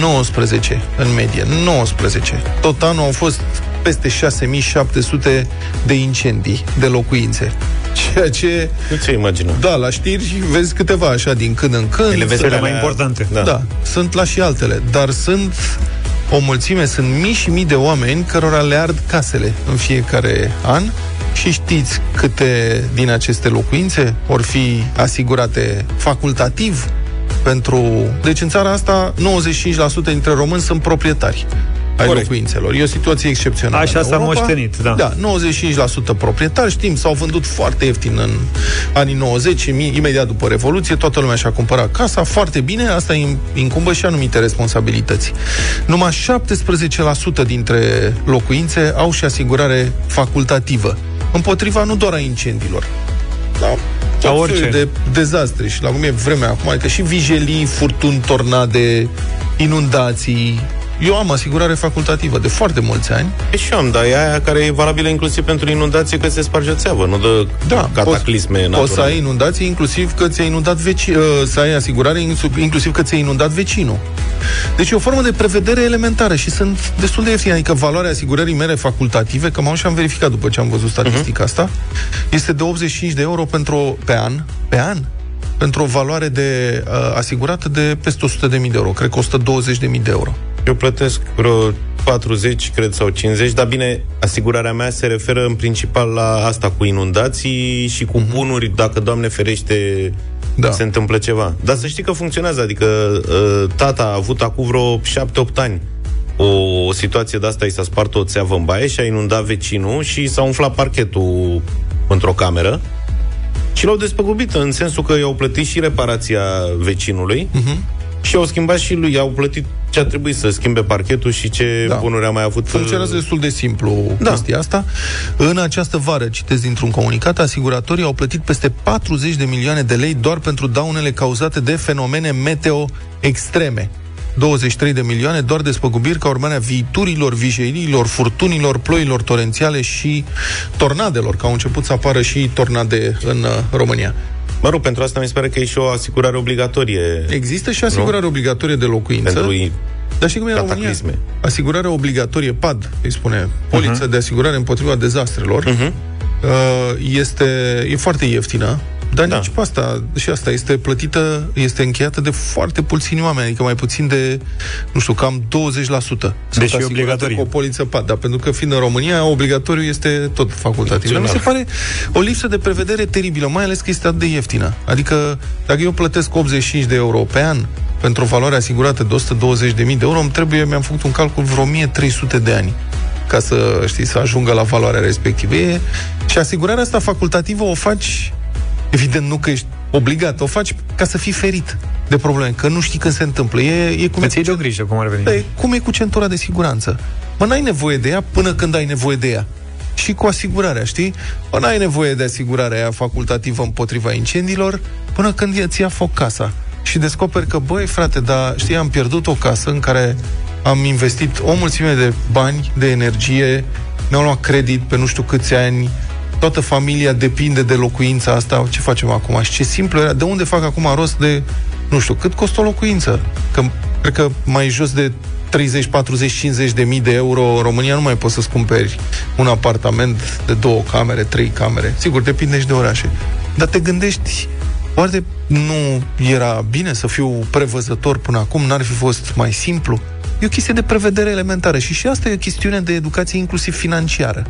19 în medie. 19. Tot anul au fost peste 6700 de incendii de locuințe. Ceea ce... Nu ți-o imagină. Da, la știri vezi câteva așa din când în când. Ele vezi cele mai importante. Da. da, sunt la și altele, dar sunt o mulțime, sunt mii și mii de oameni cărora le ard casele în fiecare an și știți câte din aceste locuințe vor fi asigurate facultativ pentru... Deci în țara asta 95% dintre români sunt proprietari ai Corect. locuințelor. E o situație excepțională. Așa în s-a Europa. moștenit, da. Da, 95% proprietari, știm, s-au vândut foarte ieftin în anii 90, imi- imediat după Revoluție, toată lumea și-a cumpărat casa, foarte bine, asta îi incumbă și anumite responsabilități. Numai 17% dintre locuințe au și asigurare facultativă, împotriva nu doar a incendiilor, da, La tot orice. felul de dezastre și la cum e vremea acum, adică și vijelii, furtuni, tornade, inundații. Eu am asigurare facultativă de foarte mulți ani. E și eu am, dar e aia care e valabilă inclusiv pentru inundație că se sparge o țeavă, nu dă Da, cataclisme poți, naturale. poți să ai inundații inclusiv că ți-a inundat veci, uh, să ai asigurare insu- inclusiv că ți-a inundat vecinul. Deci e o formă de prevedere elementară și sunt destul de ieftine. Adică valoarea asigurării mele facultative, că m-am și am verificat după ce am văzut statistica asta, este de 85 de euro pentru, pe an, pe an, pentru o valoare de uh, asigurată de peste 100.000 de euro. Cred că 120.000 de euro. Eu plătesc vreo 40, cred, sau 50, dar bine, asigurarea mea se referă în principal la asta cu inundații și cu bunuri, dacă, Doamne ferește, Da. se întâmplă ceva. Dar să știi că funcționează, adică uh, tata a avut acum vreo 7-8 ani o, o situație de asta, i s-a spart o țeavă în baie și a inundat vecinul și s-a umflat parchetul într-o cameră și l-au despăgubit în sensul că i-au plătit și reparația vecinului uh-huh. Și au schimbat și lui, au plătit ce a trebuit să schimbe parchetul și ce da. bunuri a mai avut. Funcționează destul de simplu da. chestia asta. În această vară, citesc dintr-un comunicat, asiguratorii au plătit peste 40 de milioane de lei doar pentru daunele cauzate de fenomene meteo extreme. 23 de milioane doar despăgubiri ca urmare a viiturilor, vijelilor, furtunilor, ploilor torențiale și tornadelor, că au început să apară și tornade în uh, România. Mă rog, pentru asta mi se pare că e și o asigurare obligatorie. Există și asigurare nu? obligatorie de locuință. Pentru Dar știi cum e în România? cataclisme. Asigurarea obligatorie, PAD, îi spune, poliță Mhm. de asigurare împotriva dezastrelor, Mhm. uh, este, e foarte ieftină, dar da. nici pe asta, și asta este plătită, este încheiată de foarte puțini oameni, adică mai puțin de, nu știu, cam 20%. Sunt Deci e asigurate obligatorie. Cu o poliță PAD, dar pentru că fiind în România, obligatoriu este tot facultativ. Dar mi se pare o lipsă de prevedere teribilă, mai ales că este atât de ieftină. Adică, dacă eu plătesc 85 de euro pe an pentru o valoare asigurată de 120.000 de euro, îmi trebuie, mi-am făcut un calcul, vreo 1300 de ani ca să, știi, să ajungă la valoarea respectivă. E, și asigurarea asta facultativă o faci, evident nu că ești obligat, o faci ca să fii ferit. de probleme, că nu știi când se întâmplă. E, e cum Îți iei de o grijă, cum ar veni. Da, e, cum e cu centura de siguranță? Mă, n-ai nevoie de ea până când ai nevoie de ea. Și cu asigurarea, știi? Mă, n-ai nevoie de asigurarea aia facultativă împotriva incendiilor până când îți ia foc casa. Și descoperi că, băi, frate, dar știi, am pierdut o casă în care am investit o mulțime de bani, de energie, mi-am luat credit pe nu știu câți ani, toată familia depinde de locuința asta, ce facem acum? Și ce simplu era, de unde fac acum rost de, nu știu, cât costă o locuință? Că cred că mai jos de 30, 40, 50 de mii de euro în România nu mai poți să-ți cumperi un apartament de două camere, trei camere. Sigur, depinde și de orașe. Dar te gândești, oare nu era bine să fiu prevăzător până acum? N-ar fi fost mai simplu? E o chestie de prevedere elementară și și asta e o chestiune de educație inclusiv financiară.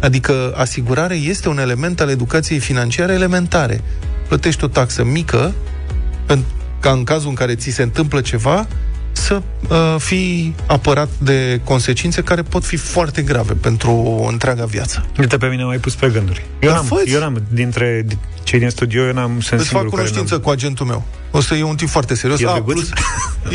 Adică asigurarea este un element al educației financiare elementare. Plătești o taxă mică pen- ca în cazul în care ți se întâmplă ceva să uh, fii apărat de consecințe care pot fi foarte grave pentru întreaga viață. Uite, pe mine m-ai pus pe gânduri. Eu Da, n-am, fă-ți. eu n-am, dintre cei din studio, eu n-am sunt Îți fac singurul care cunoștință n-am. cu agentul meu. O să e un tip foarte serios. E A, drăguț? plus,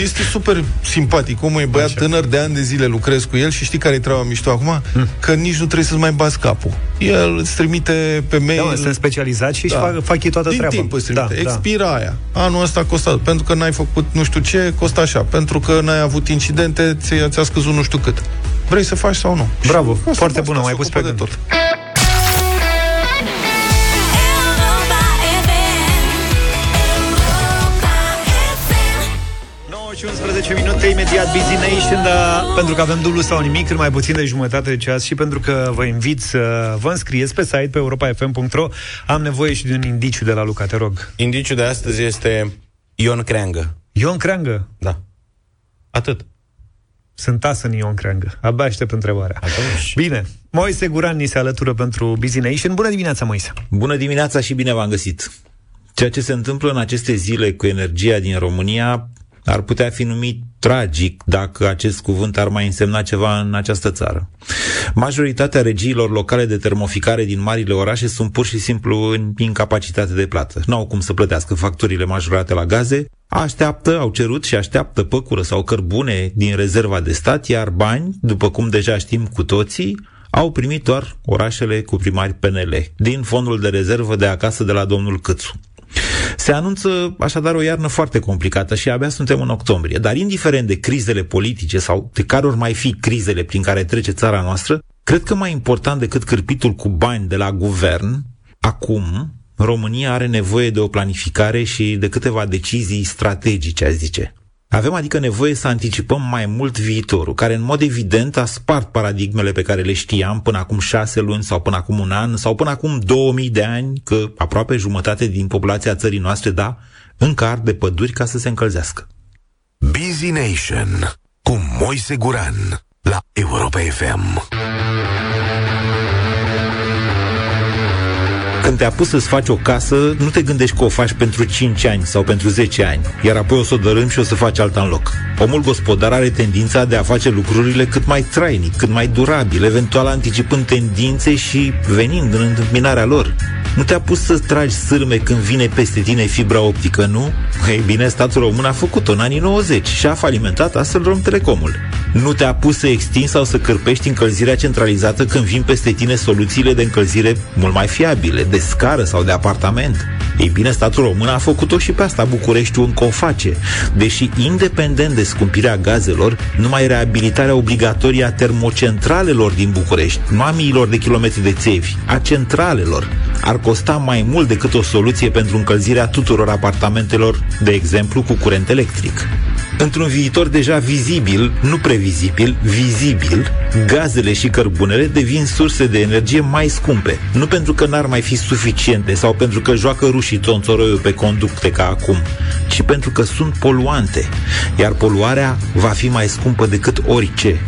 este super simpatic. Omul e băiat Așa. tânăr, de ani de zile lucrez cu el și știi care e treaba mișto acum? Hmm. Că nici nu trebuie să-ți mai bați capul. El îți trimite pe mail... Da, mă, sunt specializați și își fac, fac ei toată Din treaba. timp îți trimite. Da, da. Expira aia. Anul ăsta a costat. Pentru că n-ai făcut nu știu ce, costă așa. Pentru că n-ai avut incidente, ți- ți-a scăzut nu știu cât. Vrei să faci sau nu? Bravo, Și asta foarte basta, bună, m-ai se pus ocupă pe de gânduri. tot. 9 și 11 minute, imediat Busy Nation, dar pentru că avem dublu sau nimic, în mai puțin de jumătate de ceas și pentru că vă invit să vă înscrieți pe site pe europafm.ro, am nevoie și de un indiciu de la Luca, te rog. Indiciul de astăzi este Ion Creangă. Ion Creangă? Da. Atât. Sunt asă în Ion Creangă. Abia aștept întrebarea. Atunci. Bine. Moise Guran ni se alătură pentru Busy Nation. Bună dimineața, Moise! Bună dimineața și bine v-am găsit! Ceea ce se întâmplă în aceste zile cu energia din România ar putea fi numit tragic dacă acest cuvânt ar mai însemna ceva în această țară. Majoritatea regiilor locale de termoficare din marile orașe sunt pur și simplu în incapacitate de plată. Nu au cum să plătească facturile majorate la gaze, așteaptă, au cerut și așteaptă păcură sau cărbune din rezerva de stat, iar bani, după cum deja știm cu toții, au primit doar orașele cu primari PNL, din fondul de rezervă de acasă de la domnul Câțu. Se anunță așadar o iarnă foarte complicată și abia suntem în octombrie. Dar indiferent de crizele politice sau de care ori mai fi crizele prin care trece țara noastră, cred că mai important decât cârpitul cu bani de la guvern, acum România are nevoie de o planificare și de câteva decizii strategice, aș zice. Avem adică nevoie să anticipăm mai mult viitorul, care în mod evident a spart paradigmele pe care le știam până acum șase luni sau până acum un an sau până acum 2000 de ani, că aproape jumătate din populația țării noastre, da, încă ard de păduri ca să se încălzească. Busy Nation cu Moise Guran la Europa FM. Când te apuci să-ți faci o casă, nu te gândești că o faci pentru 5 ani sau pentru 10 ani, iar apoi o să o dărâm și o să faci alta în loc. Omul gospodar are tendința de a face lucrurile cât mai trainic, cât mai durabil, eventual anticipând tendințe și venind în întâmpinarea lor. Nu te-a pus să tragi sârme când vine peste tine fibra optică, nu? Ei bine, statul român a făcut-o în anii 90 și a falimentat astfel Romtelecomul. Nu te-a pus să extinzi sau să cârpești încălzirea centralizată când vin peste tine soluțiile de încălzire mult mai fiabile, de scară sau de apartament. Ei bine, statul român a făcut-o și pe asta Bucureștiul încă o face. Deși, independent de scumpirea gazelor, numai reabilitarea obligatorie a termocentralelor din București, nu a miilor de kilometri de țevi, a centralelor, ar costa mai mult decât o soluție pentru încălzirea tuturor apartamentelor, de exemplu, cu curent electric. Într-un viitor deja vizibil, nu previzibil, vizibil, gazele și cărbunele devin surse de energie mai scumpe. Nu pentru că n-ar mai fi suficiente sau pentru că joacă rușii tonțoroiul pe conducte ca acum, ci pentru că sunt poluante. Iar poluarea va fi mai scumpă decât orice.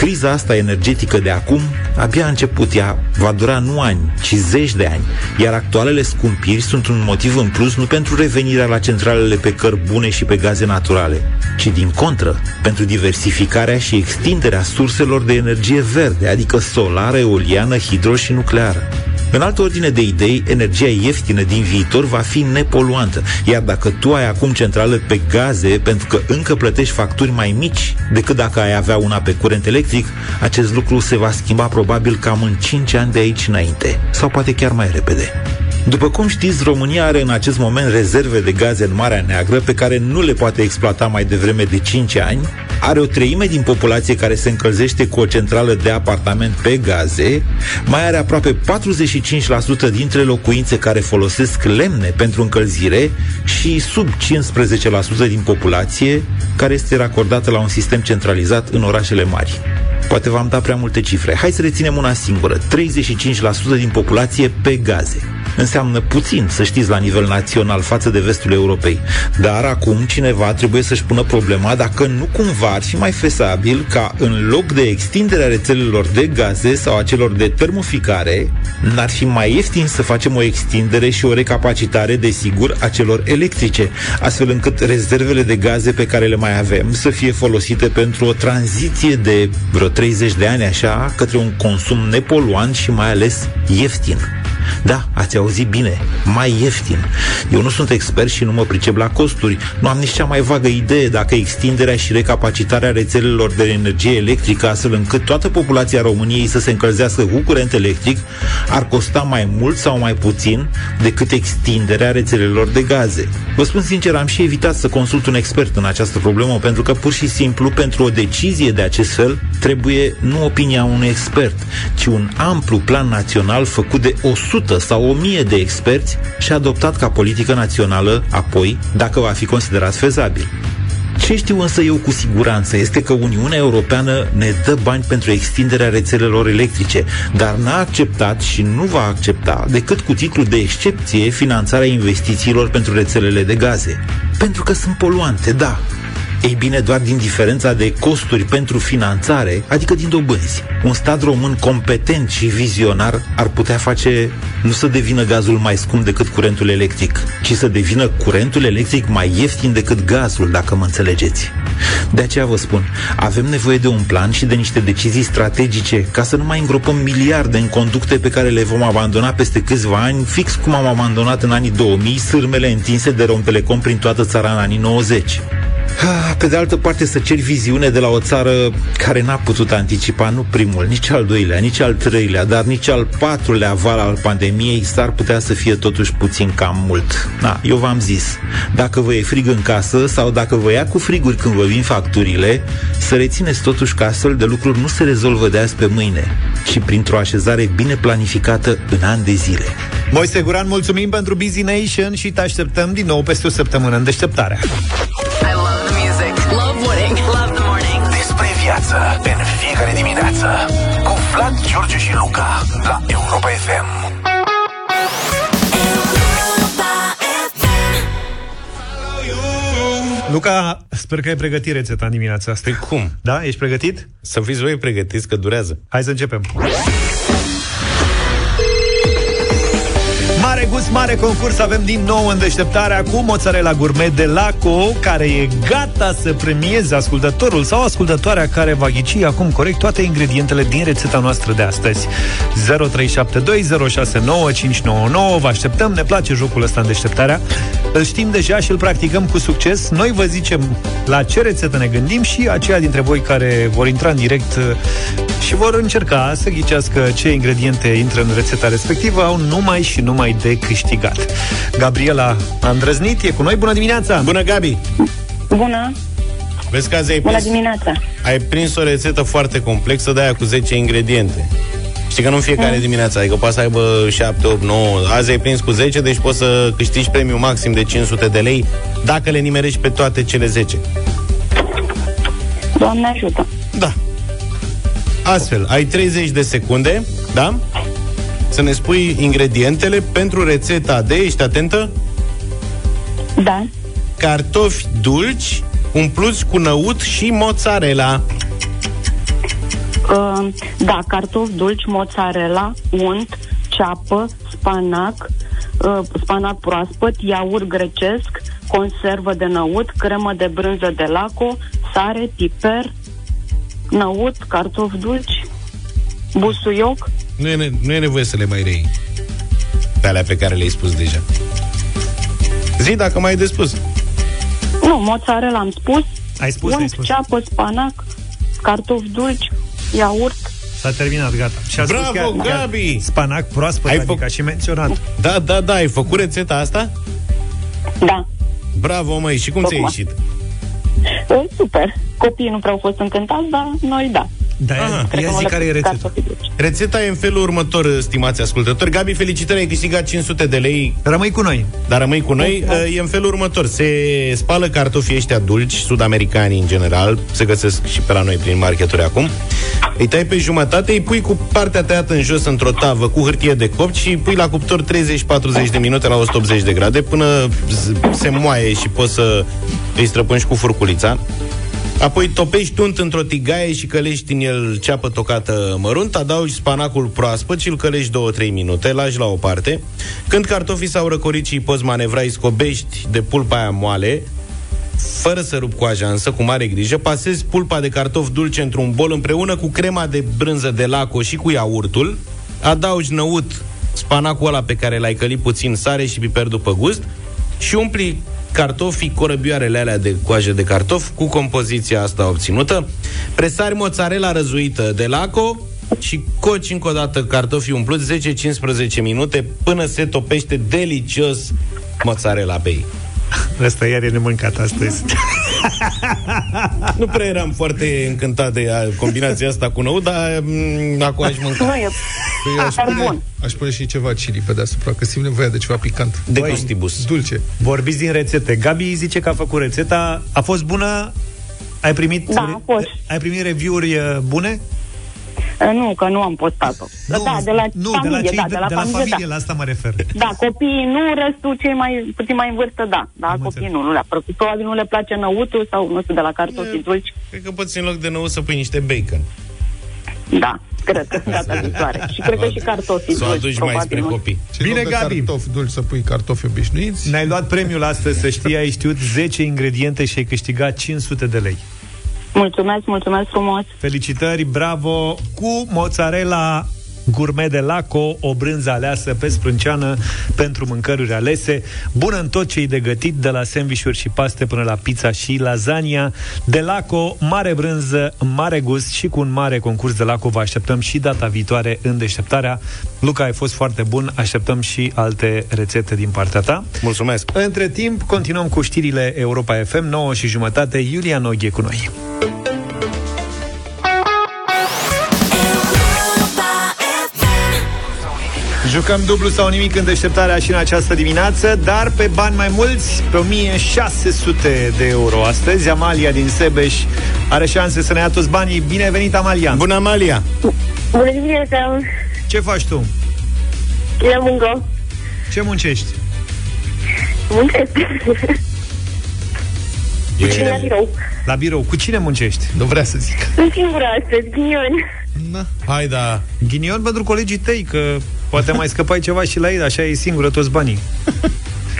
Criza asta energetică de acum abia a început, ea va dura nu ani, ci zeci de ani, iar actualele scumpiri sunt un motiv în plus nu pentru revenirea la centralele pe cărbune și pe gaze naturale, ci din contră, pentru diversificarea și extinderea surselor de energie verde, adică solară, eoliană, hidro și nucleară. În altă ordine de idei, energia ieftină din viitor va fi nepoluantă. Iar dacă tu ai acum centrală pe gaze, pentru că încă plătești facturi mai mici decât dacă ai avea una pe curent electric, acest lucru se va schimba probabil cam în 5 ani de aici înainte. Sau poate chiar mai repede. După cum știți, România are în acest moment rezerve de gaze în Marea Neagră pe care nu le poate exploata mai devreme de 5 ani, are o treime din populație care se încălzește cu o centrală de apartament pe gaze, mai are aproape 45% dintre locuințe care folosesc lemne pentru încălzire și sub 15% din populație care este racordată la un sistem centralizat în orașele mari. Poate v-am dat prea multe cifre. Hai să reținem una singură. 35% din populație pe gaze. Înseamnă puțin, să știți, la nivel național față de vestul Europei. Dar acum cineva trebuie să-și pună problema dacă nu cumva ar fi mai fesabil ca în loc de extinderea rețelelor de gaze sau a celor de termoficare, n-ar fi mai ieftin să facem o extindere și o recapacitare, desigur, a celor electrice, astfel încât rezervele de gaze pe care le mai avem să fie folosite pentru o tranziție de vreo 30 de ani așa către un consum nepoluant și mai ales ieftin. Da, ați auzit bine, mai ieftin. Eu nu sunt expert și nu mă pricep la costuri. Nu am nici cea mai vagă idee dacă extinderea și recapacitarea rețelelor de energie electrică, astfel încât toată populația României să se încălzească cu curent electric, ar costa mai mult sau mai puțin decât extinderea rețelelor de gaze. Vă spun sincer, am și evitat să consult un expert în această problemă, pentru că pur și simplu, pentru o decizie de acest fel, trebuie nu opinia unui expert, ci un amplu plan național făcut de 100 sau 1000 de experți și adoptat ca politică națională, apoi, dacă va fi considerat fezabil. Ce știu însă eu cu siguranță este că Uniunea Europeană ne dă bani pentru extinderea rețelelor electrice, dar n-a acceptat și nu va accepta decât cu titlu de excepție finanțarea investițiilor pentru rețelele de gaze. Pentru că sunt poluante, da, ei bine, doar din diferența de costuri pentru finanțare, adică din dobânzi. Un stat român competent și vizionar ar putea face nu să devină gazul mai scump decât curentul electric, ci să devină curentul electric mai ieftin decât gazul, dacă mă înțelegeți. De aceea vă spun, avem nevoie de un plan și de niște decizii strategice ca să nu mai îngropăm miliarde în conducte pe care le vom abandona peste câțiva ani, fix cum am abandonat în anii 2000 sârmele întinse de Romtelecom prin toată țara în anii 90. Ah, Pe de altă parte, să ceri viziune de la o țară care n-a putut anticipa nu primul, nici al doilea, nici al treilea, dar nici al patrulea val al pandemiei, s-ar putea să fie totuși puțin cam mult. Da, eu v-am zis, dacă vă e frig în casă sau dacă vă ia cu friguri când vă vin facturile, să rețineți totuși că astfel de lucruri nu se rezolvă de azi pe mâine, ci printr-o așezare bine planificată în ani de zile. Moise Guran, mulțumim pentru Busy Nation și te așteptăm din nou peste o săptămână în deșteptarea. I love the music. Love winning. Love the morning. Despre viață în fiecare dimineață cu Vlad, George și Luca la Europa FM. Luca, sper că ai pregătit rețeta în dimineața asta. Păi cum? Da? Ești pregătit? Să fiți voi pregătiți că durează. Hai să începem. Mare gust, mare concurs avem din nou în deșteptarea cu mozzarella gourmet de Laco, care e gata să premieze ascultătorul sau ascultătoarea care va ghici acum corect toate ingredientele din rețeta noastră de astăzi. 0372069599 Vă așteptăm, ne place jocul ăsta în deșteptarea. Îl știm deja și îl practicăm cu succes. Noi vă zicem la ce rețetă ne gândim și aceia dintre voi care vor intra în direct uh, și vor încerca să ghicească ce ingrediente intră în rețeta respectivă au numai și numai de câștigat. Gabriela a îndrăznit, e cu noi. Bună dimineața! Bună, Gabi! Bună! Vezi că azi ai Bună prins, dimineața! ai prins o rețetă foarte complexă de aia cu 10 ingrediente. Știi că nu în fiecare Mm. dimineață, adică poate să aibă 7, 8, 9, azi ai prins cu 10, deci poți să câștigi premiu maxim de 500 de lei dacă le nimerești pe toate cele 10. Doamne ajută! Da. Astfel, ai 30 de secunde, da? Să ne spui ingredientele pentru rețeta de, ești atentă? Da. Cartofi dulci umpluți cu năut și mozzarella. Uh, da, cartofi dulci, mozzarella, unt, ceapă, spanac, uh, spanac proaspăt, iaurt grecesc, conservă de năut, cremă de brânză de laco, sare, piper, năut, cartofi dulci, busuioc. Nu e, ne- nu e nevoie să le mai rei. pe alea pe care le-ai spus deja. Zi dacă mai ai de spus. Nu, mozzarella am spus. Ai spus, unt, ai spus. ceapă, spanac, cartofi dulci, iaurt. S-a terminat, gata. Și a spus Bravo, chiar- chiar Gabi! Spanac proaspăt, Ai ai adică și menționat. Da, da, da, ai făcut rețeta asta? Da. Bravo, măi, și cum ți-a Tocmai. ieșit? E, super. Copiii nu prea au fost încântați, dar noi da. Da, Aha. Cred ia că nu zi le care e plac rețeta. cartofii dulci. Rețeta e în felul următor, stimați ascultători. Gabi, felicitări, ai câștigat 500 de lei. Rămâi cu noi. Dar rămâi cu noi. E în felul următor. Se spală cartofii ăștia dulci, sud-americani în general, se găsesc și pe la noi prin marketuri acum. Îi tai pe jumătate, îi pui cu partea tăiată în jos într-o tavă cu hârtie de copt și îi pui la cuptor 30-40 de minute la 180 de grade până z- se moaie și poți să îi străpungi cu furculița. Apoi topești unt într-o tigaie și călești în el ceapă tocată mărunt, adaugi spanacul proaspăt și îl călești 2-3 minute, lași la o parte. Când cartofii s-au răcorit și îi poți manevra, îi scobești de pulpa aia moale, fără să rup coaja, însă cu mare grijă, pasezi pulpa de cartof dulce într-un bol împreună cu crema de brânză de laco și cu iaurtul, adaugi năut spanacul ăla pe care l-ai călit puțin, sare și piper după gust și umpli cartofii, corăbioarele alea de coajă de cartof cu compoziția asta obținută. Presari mozzarella răzuită de laco și coci încă o dată cartofii umpluți 10-15 minute până se topește delicios mozzarella pe ei. Ăsta iar e nemâncat astăzi. <laughs> Nu prea eram foarte încântat de a, combinația asta cu nou, dar m- acum aș mânca. Nu e Păi eu aș pune, aș pune și ceva chili pe deasupra, că simt nevoia de ceva picant. De gustibus. Dulce. Vorbiți din rețete. Gabi zice că a făcut rețeta. A fost bună? Ai primit, Da, a fost. ai primit review-uri uh, bune? E, Nu, că nu am postat-o. da, de la nu, familie, de la, cei, da, de, de la de la familie, familie, da. la asta mă refer. Da, copiii nu, restul cei mai, puțin mai în vârstă, da. Da, copiii nu, nu le-a plăcut. Probabil nu le place năutul sau, nu știu, de la cartofii dulci. Cred că poți în loc de nou să pui niște bacon. Da, cred că data viitoare. Și cred că și cartofii Să o dulci, aduci mai probabil. spre nu? copii. Și Bine, Bine, de Gabi. cartofi dulci să pui cartofi obișnuiți. Ne-ai luat premiul astăzi, să știi, ai știut 10 ingrediente și ai câștigat 500 de lei. Mulțumesc, mulțumesc frumos. Felicitări, bravo! Cu mozzarella gourmet de Laco, o brânză aleasă pe sprânceană pentru mâncăruri alese, bună în tot ce-i de gătit, de la sandvișuri și paste până la pizza și lasagna. De Laco, mare brânză, mare gust și cu un mare concurs de Laco vă așteptăm și data viitoare în deșteptarea. Luca, ai fost foarte bun, așteptăm și alte rețete din partea ta. Mulțumesc! Între timp, continuăm cu știrile Europa FM, 9 și jumătate, Iulia Noghe cu noi. Jucăm dublu sau nimic în deșteptarea și în această dimineață, dar pe bani mai mulți, pe 1600 de euro astăzi. Amalia din Sebeș are șanse să ne ia toți banii. Bine venit, Amalia! Bună, Amalia! Bună dimineața! Ce faci tu? La muncă. Ce muncești? Muncesc. <laughs> Cu cine? La birou. La birou. Cu cine muncești? Nu vrea să zic. Sunt singură astăzi, ghinion. Na. Hai, da. Ghinion pentru colegii tăi, că poate mai scăpai ceva și la ei, așa e singură toți banii. <laughs>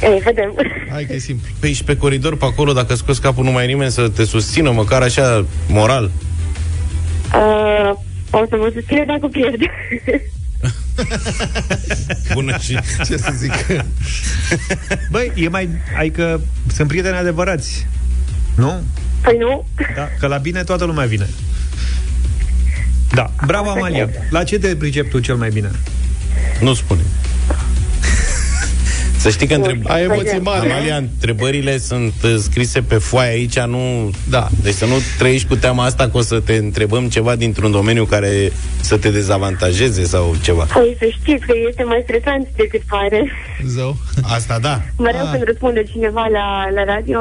Ei, vedem. Hai că e simplu. Păi și pe coridor, pe acolo, dacă scoți capul, nu mai e nimeni să te susțină, măcar așa, moral. Uh, o să mă susține dacă pierd. <laughs> Bună și... Ce să zic? Băi, e mai... Ai că sunt prieteni adevărați. Nu? Păi nu. Da, că la bine toată lumea vine. Da, bravo Amalia. La ce te pricep tu cel mai bine? Nu spune. Să știi că întreb... Ai emoții mari. Amalia, întrebările sunt uh, scrise pe foaie aici, nu... Da. Deci să nu trăiești cu teama asta că o să te întrebăm ceva dintr-un domeniu care să te dezavantajeze sau ceva. Păi să știți că este mai stresant decât pare. Zău. Asta da. Mereu Ah. când răspunde cineva la, la radio,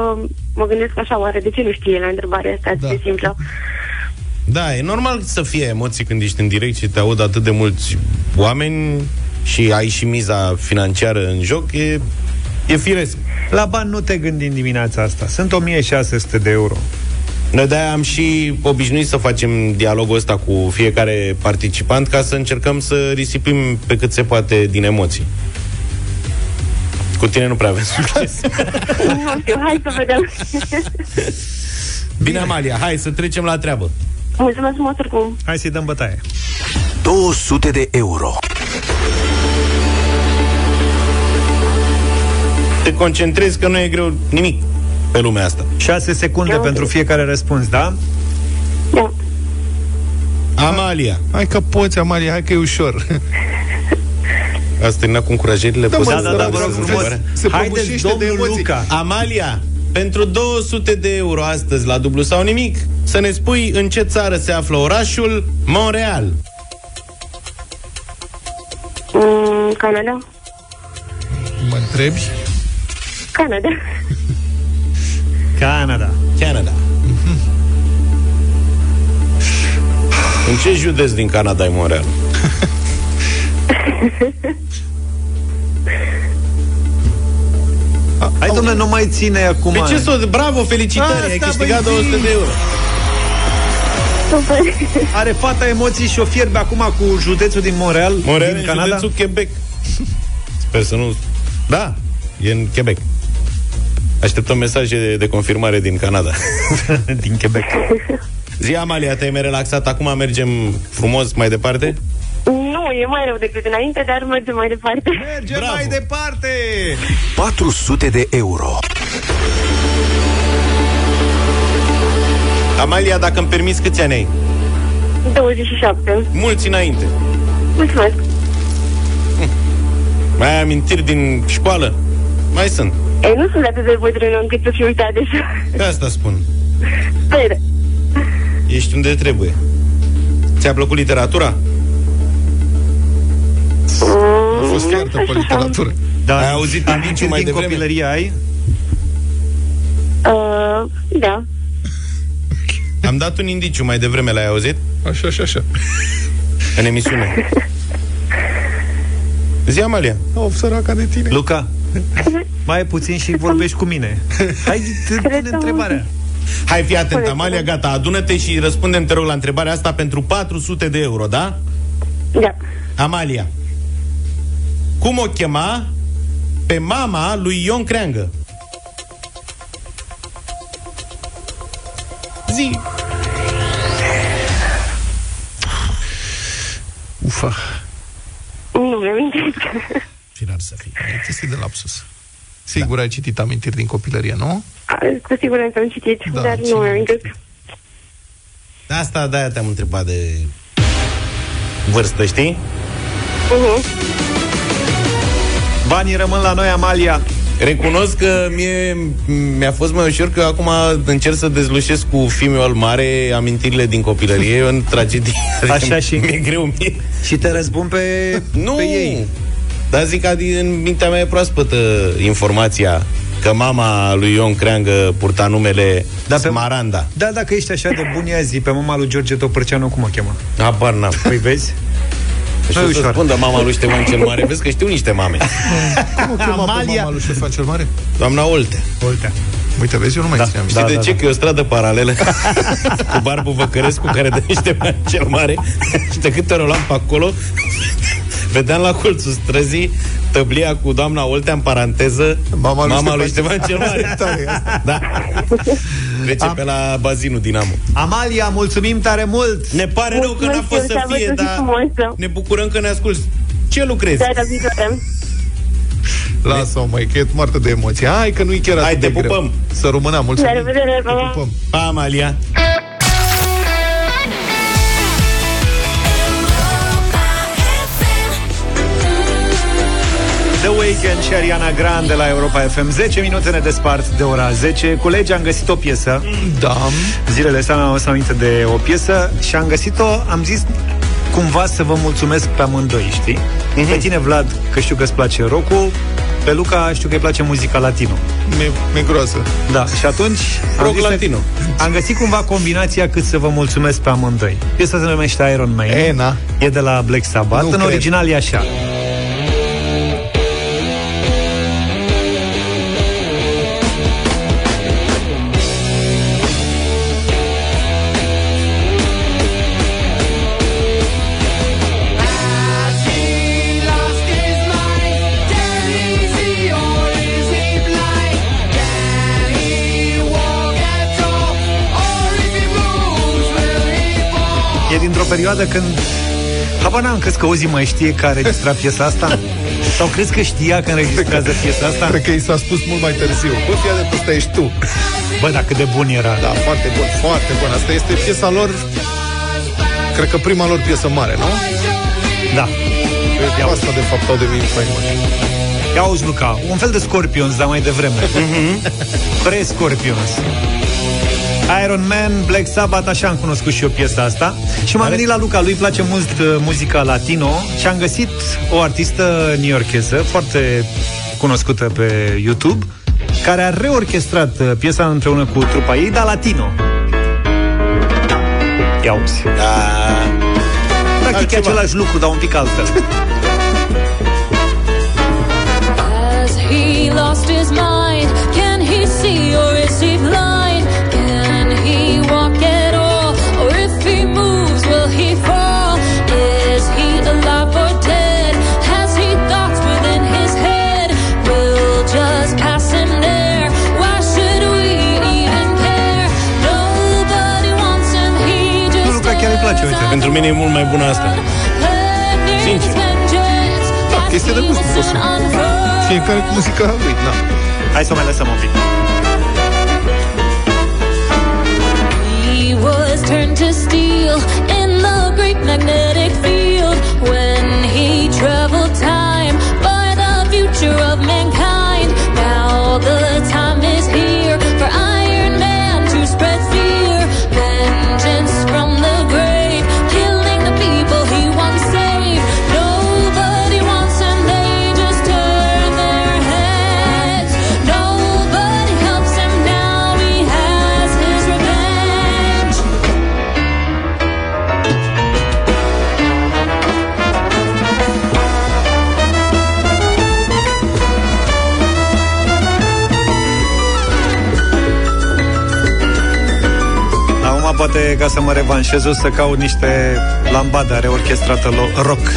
mă gândesc așa, oare de ce nu știe la întrebarea asta atât Da. de simplă? Da, e normal să fie emoții când ești în direct și te aud atât de mulți oameni și ai și miza financiară în joc, e, e firesc. La bani nu te gândi în dimineața asta. Sunt 1600 de euro. Noi de-aia am și obișnuit să facem dialogul ăsta cu fiecare participant ca să încercăm să risipim pe cât se poate din emoții. Cu tine nu prea avem <laughs> succes. nu știu, hai să vedem. Bine, Amalia, hai să trecem la treabă. Mulțumesc frumos oricum. Hai să-i dăm bătaie. 200 de euro. Te concentrezi că nu e greu nimic pe lumea asta. 6 secunde Eu- pentru fiecare răspuns, da? Da. Amalia. Hai că poți, Amalia, hai că e ușor. Ați terminat cu încurajările? Da, Poți mă, să- da, da, să- vă rog să- frumos. să- Se Haideți, prăbușește de domnul emoții. Luca. Amalia, pentru 200 de euro astăzi la dublu sau nimic, să ne spui în ce țară se află orașul Montreal. Mm, Canada? Mă întrebi? Canada. Canada. Canada. În ce județ din Canada e Montreal? <laughs> Hai, domnule, nu mai ține acum. Pe ce să... Bravo, felicitări, Asta, ai câștigat băi, 200 zi. de euro. Super. Are fata emoții și o fierbe acum cu județul din Montreal, Montreal din în Canada. județul Quebec. Sper să nu... Da, e în Quebec. Așteptăm mesaje de, de confirmare din Canada. <laughs> din Quebec. Zi, Amalia, te-ai mai relaxat? Acum mergem frumos mai departe? Nu, e mai rău decât înainte, dar mergem mai departe. Mergem Bravo. mai departe! 400 de euro. Amalia, dacă îmi permiți, câți ani ai? 27. Mulți înainte. Mulțumesc. Mai ai amintiri din școală? Mai sunt. Ei, nu sunt atât de bătrână încât să fiu uitat deja. Pe asta spun. Sper. Ești unde trebuie. Ți-a plăcut literatura? A fost fiartă pe literatură. Da, Ai auzit indiciul amintiri mai din devreme? copilărie ai? Uh, da. Am dat un indiciu mai devreme, l-ai auzit? Așa, așa, așa. În emisiune. <laughs> Zi, Amalia. Of, săraca de tine. Luca, <laughs> mai e puțin și vorbești cu mine. Hai, te pune întrebarea. Hai, fii atent, Amalia, gata, adună-te și răspundem, te rog, la întrebarea asta pentru 400 de euro, da? Da. Amalia. Cum o chema pe mama lui Ion Creangă? Zi. Ufa. Nu mi-amintesc. Firar să fie. E chestii de lapsus. Sigur ai citit amintiri din copilărie, nu? Cu siguranță am citit, Da, dar țin nu mi-amintesc. Asta de-aia te-am întrebat de vârstă, știi? Uh-huh. Banii rămân la noi, Amalia. Recunosc că mie, mi-a fost mai ușor că acum încerc să dezlușesc cu filmul mare amintirile din copilărie în tragedie. Așa și- <laughs> Mi-e greu mie. Și te răzbun pe, Nu, pe ei. Dar zic că în mintea mea e proaspătă informația că mama lui Ion Creangă purta numele Da, pe- Smaranda. Da, dacă ești așa de bun, ia zi, pe mama lui George Topărceanu, cum o cheamă? Habar n-am. Păi vezi? Și Nu e o să ușor. spun de mama lui Ștefan cel Mare. Vezi că știu niște mame. Cum o chema pe Amalia. mama lui Ștefan cel Mare? Doamna Oltea. Oltea. Uite, vezi, eu nu mai Da. țineam. Știi Da, de da, ce? da. Că e o stradă paralelă <laughs> cu Barbu Văcărescu care dă Ștefan cel Mare <laughs> și de câte ori o luam pe acolo <laughs> vedeam la colțul străzii tăblia cu doamna Oltea în paranteză Mama lui mama lui Ștefan Ștefan cel Mare. Tare e asta. Da. Trece pe la bazinul Dinamo. Amalia, mulțumim tare mult! Ne pare rău că n-a fost să Mulțumesc, fie, aveți o zi dar frumoasă. ne bucurăm că ne asculti. Ce lucrezi? Data viitoare. Lasă-o, mai că e moartă de emoții. Hai că nu-i chiar atât Hai, te de greu. pupăm. Să rămână, mulțumim. La revedere, pa, Te pa. pupăm. Pa, Amalia. The Weekend și Ariana Grande la Europa FM 10 minute ne despart de ora 10 Colegi, am găsit o piesă Da. Zilele astea am adus aminte de o piesă Și am găsit-o, am zis Cumva să vă mulțumesc pe amândoi, știi? Mhm. Pe tine, Vlad, că știu că îți place rock Pe Luca știu că îi place muzica latino Mi-e, mi-e groasă. Da, și atunci am, Rock zis să- latino. am găsit cumva combinația cât să vă mulțumesc pe amândoi Piesa se numește Iron Man E, na. E de la Black Sabbath Nu În cred. original e așa perioadă când Habar n-am crezi că Ozi mai știe care a registrat piesa asta Sau crezi că știa că înregistrează piesa asta? Cred că i s-a spus mult mai târziu. Bă, fii atent, ăsta ești tu. Bă, dacă de bun era. Da, foarte bun, foarte bun. Asta este piesa lor, cred că prima lor piesă mare, nu? Da. Cred că asta, de fapt, au devenit faimoși. Ia auzi, Luca, un fel de Scorpions, dar mai devreme. <laughs> Pre-Scorpions. Iron Man, Black Sabbath, așa am cunoscut și eu piesa asta. Și m-am gândit la Luca, lui îi place mult uh, muzica latino și am găsit o artistă newyorkeză, foarte cunoscută pe YouTube, care a reorchestrat uh, piesa împreună cu trupa ei, dar latino. Ia auzi. Da. Practic e același lucru, dar un pic altfel. Has he lost his mind? Pentru mine e mult mai bună asta. Sincer. Da, chestie de gust, nu pot să... Fiecare cu muzica lui, da. Hai să o mai lăsăm un pic. He was turned to steel in the great magnetic poate ca să mă revanșez o să caut niște lambada reorchestrată lo- rock. <laughs>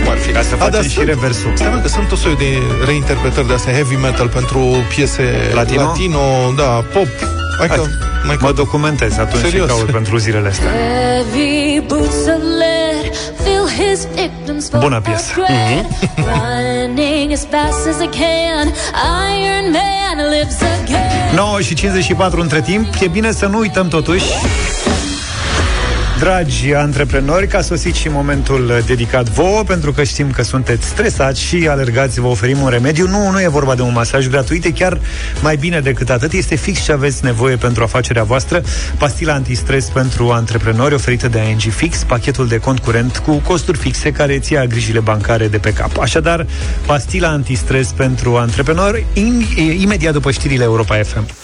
Cum ar fi? Ca să A, da, facem și sunt- reversul. Stai mă, că sunt o soiul de reinterpretări de astea heavy metal pentru piese Latino? latino da, pop. Hai că, mai Mă documentez atunci Serios. și caut pentru zilele astea. Heavy boots Bună piesă. dread. <laughs> Running as fast as they can, Iron Man lives again. 9 și 54 între timp. E bine să nu uităm totuși Dragi antreprenori, că a sosit și momentul dedicat vouă, pentru că știm că sunteți stresați și alergați, vă oferim un remediu. Nu, nu e vorba de un masaj gratuit, e chiar mai bine decât atât. Este fix ce aveți nevoie pentru afacerea voastră. Pastila antistres pentru antreprenori oferită de ING Fix, pachetul de cont curent cu costuri fixe care îți ia grijile bancare de pe cap. Așadar, pastila antistres pentru antreprenori, in, imediat după știrile Europa FM.